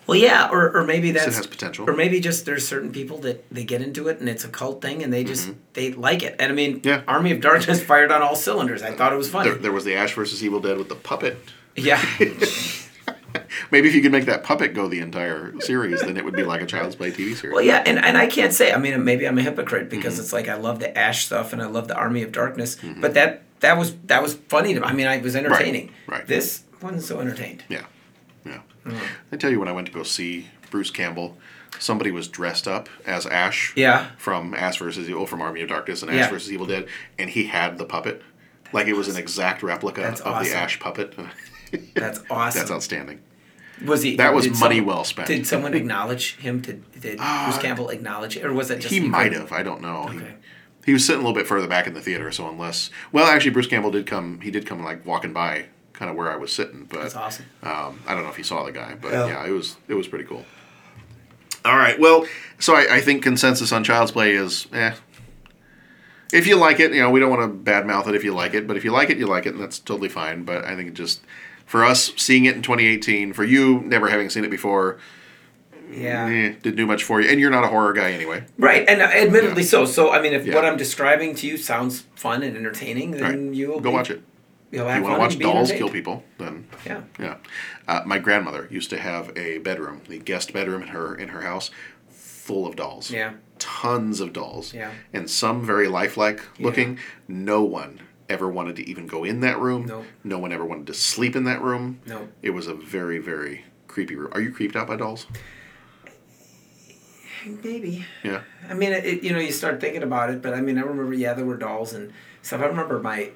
Well, yeah, or, or maybe It that's has potential. or maybe just there's certain people that they get into it and it's a cult thing and they just they like it. And I mean, Mm-hmm. Yeah. Army of Darkness fired on all cylinders. I thought it was funny. There, there was the Ash versus Evil Dead with the puppet. Yeah. Maybe if you could make that puppet go the entire series, then it would be like a Child's Play TV series. Well, yeah, and, and I can't say. I mean, maybe I'm a hypocrite because Mm-hmm. it's like I love the Ash stuff and I love the Army of Darkness, but that that was that was funny to me. I mean, I was entertaining. right. This wasn't so entertained. Yeah, yeah. Mm. I tell you, when I went to go see Bruce Campbell, somebody was dressed up as Ash. Yeah. From Ash versus Evil, from Army of Darkness, and Ash Yeah. versus Evil Dead, and he had the puppet, like it was an exact replica That's of awesome. the Ash puppet. That's awesome. That's outstanding. Was he? That was did money well spent. Did someone acknowledge him? Did did Bruce Campbell acknowledge it, or was it just he might have. I don't know. He, he was sitting a little bit further back in the theater, so unless well, actually, Bruce Campbell did come. He did come like walking by, kind of where I was sitting. But That's awesome. Um, I don't know if you saw the guy, but Yeah. yeah, it was it was pretty cool. All right, well, so I, I think consensus on Child's Play is eh. If you like it, you know, we don't want to badmouth it if you like it, but if you like it, you like it, and that's totally fine. But I think it just for us seeing it in 2018, for you never having seen it before, Yeah. eh, didn't do much for you, and you're not a horror guy anyway. Right, and uh, admittedly so. So I mean, if Yeah. what I'm describing to you sounds fun and entertaining, then Right. you will Go be- watch it. You'll If have you want to watch dolls kill people, then Yeah. yeah. Uh, my grandmother used to have a bedroom, the guest bedroom in her in her house, full of dolls. Yeah. tons of dolls. Yeah. and some very lifelike Yeah. looking. No one ever wanted to even go in that room. No. No one ever wanted to sleep in that room. No. It was a very very creepy room. Are you creeped out by dolls? Maybe. Yeah. I mean, it, it- you know, you start thinking about it, but I mean, I remember, yeah, there were dolls and stuff. I remember my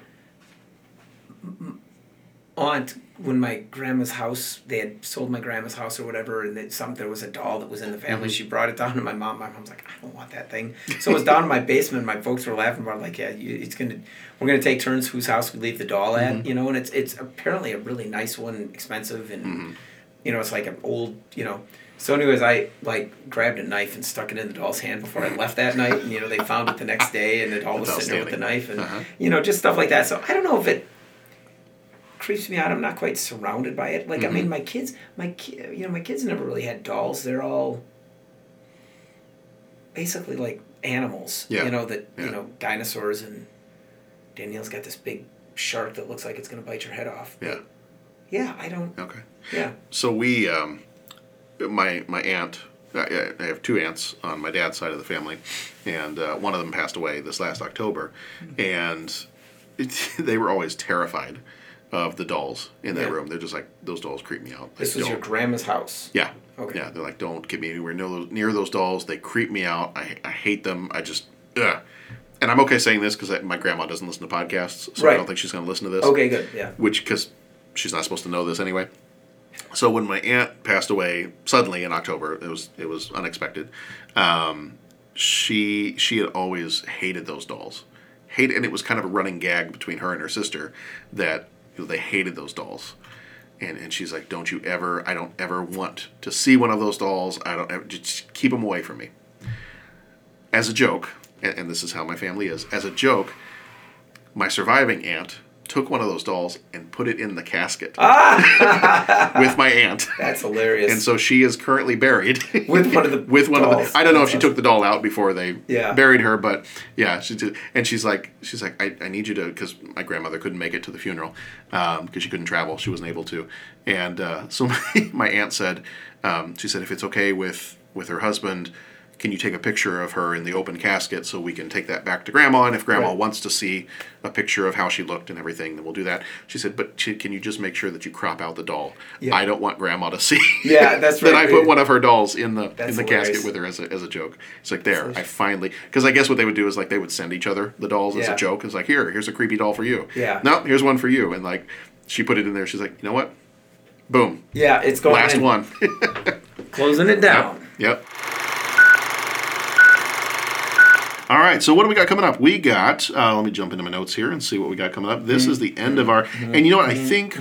aunt when my grandma's house they had sold my grandma's house or whatever and that some there was a doll that was in the family Mhm. she brought it down to my mom my mom's like i don't want that thing so it was down in my basement my folks were laughing about it, like yeah you, it's gonna we're gonna take turns whose house we leave the doll at Mhm. you know and it's it's apparently a really nice one expensive and Mm-hmm. you know it's like an old you know so anyways i like grabbed a knife and stuck it in the doll's hand before i left that night and you know they found it the next day and it all was sitting there with the knife and Uh-huh. you know just stuff like that so i don't know if it creeps me out. I'm not quite surrounded by it. Like I mean, Mhm. my kids, my ki- you know, my kids never really had dolls. They're all basically like animals. Yeah. You know that Yeah. you know dinosaurs and Danielle's got this big shark that looks like it's gonna bite your head off. Yeah. Yeah, I don't. Okay. Yeah. So we, um, my my aunt, I, I have two aunts on my dad's side of the family, and uh, one of them passed away this last October, and it, they were always terrified of the dolls in that Yeah. room. They're just like those dolls creep me out. This Like, was your grandma's house. Yeah. Okay. Yeah. They're like, don't get me anywhere near those, near those dolls. They creep me out. I, I hate them. I just, ugh. And I'm okay saying this because my grandma doesn't listen to podcasts, so I don't think she's going to listen to this. Okay, good, yeah. Which, because she's not supposed to know this anyway. So when my aunt passed away suddenly in October, it was it was unexpected. Um, she she had always hated those dolls, hate, and it was kind of a running gag between her and her sister that you know, they hated those dolls. And, and she's like, don't you ever, I don't ever want to see one of those dolls. I don't ever, just keep them away from me. As a joke, and, and this is how my family is, as a joke, my surviving aunt took one of those dolls and put it in the casket with my aunt. That's hilarious. And so she is currently buried With one of the with one of the. I don't know if she took the doll out before they Yeah. buried her, but yeah, she did. And she's like, she's like, I, I need you to, because my grandmother couldn't make it to the funeral because she couldn't travel, she wasn't able to, and uh, so my, my aunt said, um, she said if it's okay with with her husband. Can you take a picture of her in the open casket so we can take that back to grandma? And if grandma Right. wants to see a picture of how she looked and everything, then we'll do that. She said, but can you just make sure that you crop out the doll? Yeah. I don't want grandma to see. Yeah, that's right that. I put one of her dolls in the That's in the hilarious. casket with her as a, as a joke. It's like there, I finally because I guess what they would do is like they would send each other the dolls as a joke. It's like here, here's a creepy doll for you. Yeah. No, here's one for you. And like she put it in there. She's like, you know what? Boom. Yeah, it's going Last in. one. Closing it down. Yep. All right, so what do we got coming up? We got, uh, let me jump into my notes here and see what we got coming up. This is the end of our, and you know what? I think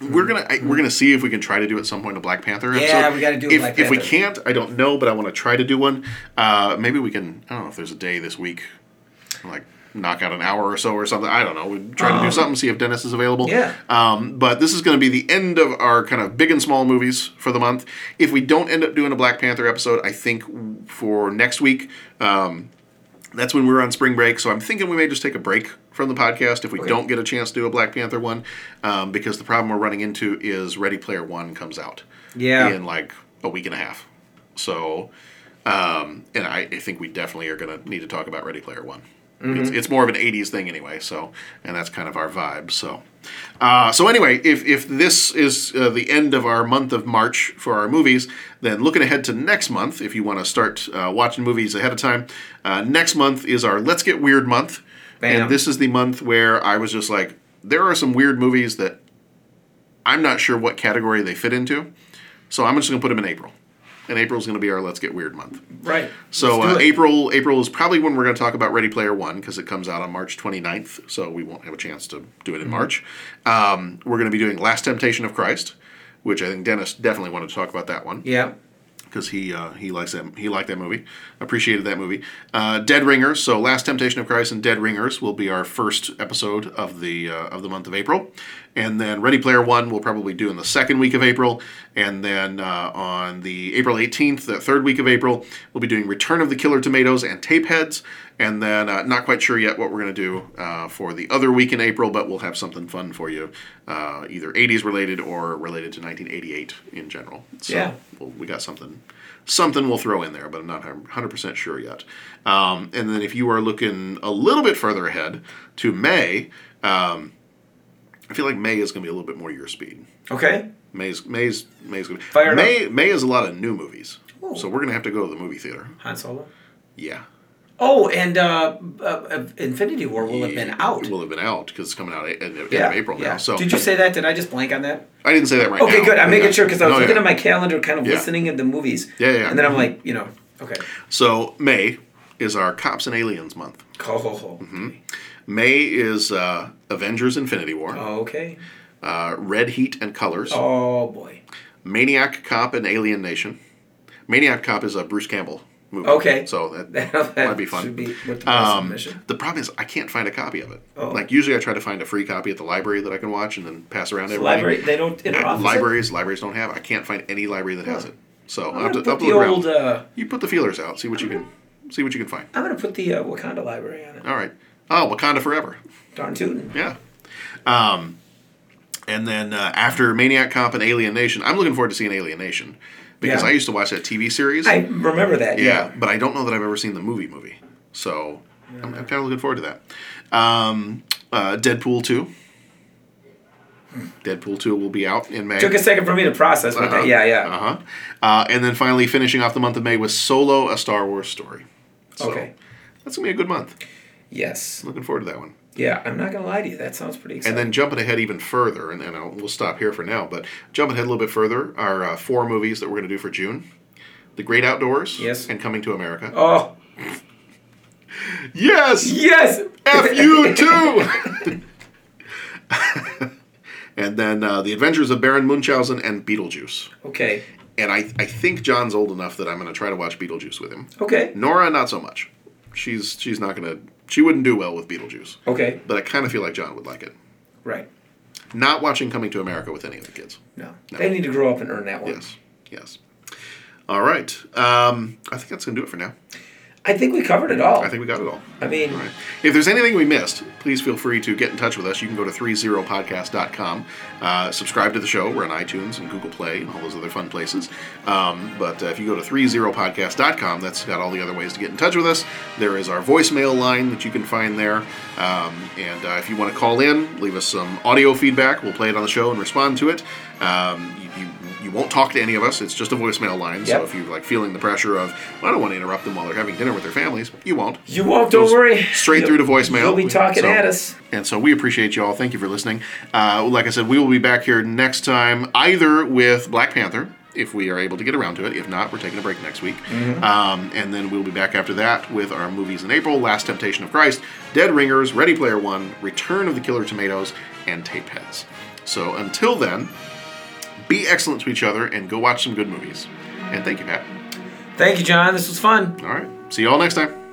we're gonna I, we're gonna see if we can try to do at some point a Black Panther episode. Yeah, we gotta do a if, Black If we can't, I don't know, but I want to try to do one. Uh, maybe we can. I don't know if there's a day this week, like knock out an hour or so or something. I don't know. We try to do Um, something, see if Dennis is available. Yeah. Um, but this is going to be the end of our kind of big and small movies for the month. If we don't end up doing a Black Panther episode, I think for next week, um, that's when we're on spring break. So I'm thinking we may just take a break from the podcast if we Okay. don't get a chance to do a Black Panther one, um, because the problem we're running into is Ready Player One comes out Yeah. in like a week and a half. So, um, and I, I think we definitely are going to need to talk about Ready Player One. It's, Mhm. it's more of an 80s thing anyway, so, and that's kind of our vibe. So, uh, so anyway, if, if this is uh, the end of our month of March for our movies, then looking ahead to next month, if you want to start uh, watching movies ahead of time, uh, next month is our Let's Get Weird month. Bam. And this is the month where I was just like, there are some weird movies that I'm not sure what category they fit into. So I'm just going to put them in April. And April is going to be our Let's Get Weird month. Right. So uh. April April is probably when we're going to talk about Ready Player One because it comes out on March 29th. So we won't have a chance to do it in Mhm. March. Um, we're going to be doing Last Temptation of Christ, which I think Dennis definitely wanted to talk about that one Yeah. because he uh, he likes that he liked that movie, appreciated that movie. Uh, Dead Ringers, so Last Temptation of Christ and Dead Ringers will be our first episode of the uh, of the month of April, and then Ready Player One we'll probably do in the second week of April, and then uh, on the April eighteenth, the third week of April, we'll be doing Return of the Killer Tomatoes and Tapeheads, and then uh, not quite sure yet what we're going to do uh, for the other week in April, but we'll have something fun for you, uh, either 80s related or related to 1988 in general. So Yeah. we'll, we got something something we'll throw in there, but I'm not 100% sure yet. Um, and then if you are looking a little bit further ahead to May, um, I feel like May is going to be a little bit more your speed. Okay. May's May's May's going to Fire it May May is a lot of new movies, Ooh. so we're going to have to go to the movie theater. Han Solo. Yeah. Oh, and uh, uh, uh, Infinity War will have been out. Will have been out because it's coming out in, in Yeah, April yeah. now. So did you say that? Did I just blank on that? I didn't say that right okay, now. good. I'm making sure because I was No, looking yeah. at my calendar, kind of Yeah. listening at the movies. Yeah, yeah. And then I'm like, you know, okay. So May is our Cops and Aliens month. Ho, ho, ho. hmm May is uh, Avengers: Infinity War. Oh, okay. Uh, Red Heat and Colors. Oh boy. Maniac Cop and Alien Nation. Maniac Cop is a Bruce Campbell movie. Okay. So that, That might be fun. be the Um, the problem is I can't find a copy of it. Oh. Like usually I try to find a free copy at the library that I can watch and then pass around So everybody. library- they don't interoffice it? Libraries, libraries don't have. it. I can't find any library that has it. So I'm I'll have to, gonna put the look old. around. Uh, You put the feelers out. See what you can. See what you can find. I'm gonna put the uh, Wakanda library on it. All right. Oh, Wakanda Forever. Darn tootin'. Yeah. Um, and then uh, after Maniac Cop and Alien Nation, I'm looking forward to seeing Alien Nation because Yeah. I used to watch that TV series. I remember that. Yeah. but I don't know that I've ever seen the movie movie. So I'm, I'm kind of looking forward to that. Um, uh, Deadpool 2. Deadpool 2 will be out in May. Took a second for me to process, but that, yeah, yeah. Uh-huh. Uh, and then finally finishing off the month of May with Solo, a Star Wars story. So Okay. That's going to be a good month. Yes. Looking forward to that one. Yeah, I'm not gonna lie to you. That sounds pretty exciting. And then jumping ahead even further, and, and I'll, we'll stop here for now, but jumping ahead a little bit further are uh, four movies that we're going to do for June The Great Outdoors. Yes. And Coming to America. Oh. Yes! Yes! F you too! and then uh, The Adventures of Baron Munchausen and Beetlejuice. Okay. And I, I think John's old enough that I'm going to try to watch Beetlejuice with him. Okay. Nora, not so much. She's she's not going to. She wouldn't do well with Beetlejuice. Okay. But I kind of feel like John would like it. Right. Not watching Coming to America with any of the kids. No. No. They need to grow up and earn that one. Yes. Yes. All right. Um, I think that's going to do it for now. I think we covered it all. I think we got it all. I mean, All right. If there's anything we missed, please feel free to get in touch with us. You can go to 30podcast.com, uh, subscribe to the show. We're on iTunes and Google Play and all those other fun places. Um, but uh, if you go to 30podcast.com, that's got all the other ways to get in touch with us. There is our voicemail line that you can find there. Um, and uh, if you want to call in, leave us some audio feedback. We'll play it on the show and respond to it. Um, won't talk to any of us. It's just a voicemail line. So Yep. if you're like feeling the pressure of, well, I don't want to interrupt them while they're having dinner with their families, you won't. You won't, don't Goes worry. Straight through to voicemail. You'll be talking So- at us. And so we appreciate you all. Thank you for listening. Uh, like I said, we will be back here next time, either with Black Panther, if we are able to get around to it. If not, we're taking a break next week. Mhm. Um, and then we'll be back after that with our movies in April Last Temptation of Christ, Dead Ringers, Ready Player One, Return of the Killer Tomatoes, and Tapeheads. So until then, be excellent to each other and go watch some good movies. And thank you, Pat. Thank you, John. This was fun. All right. See you all next time.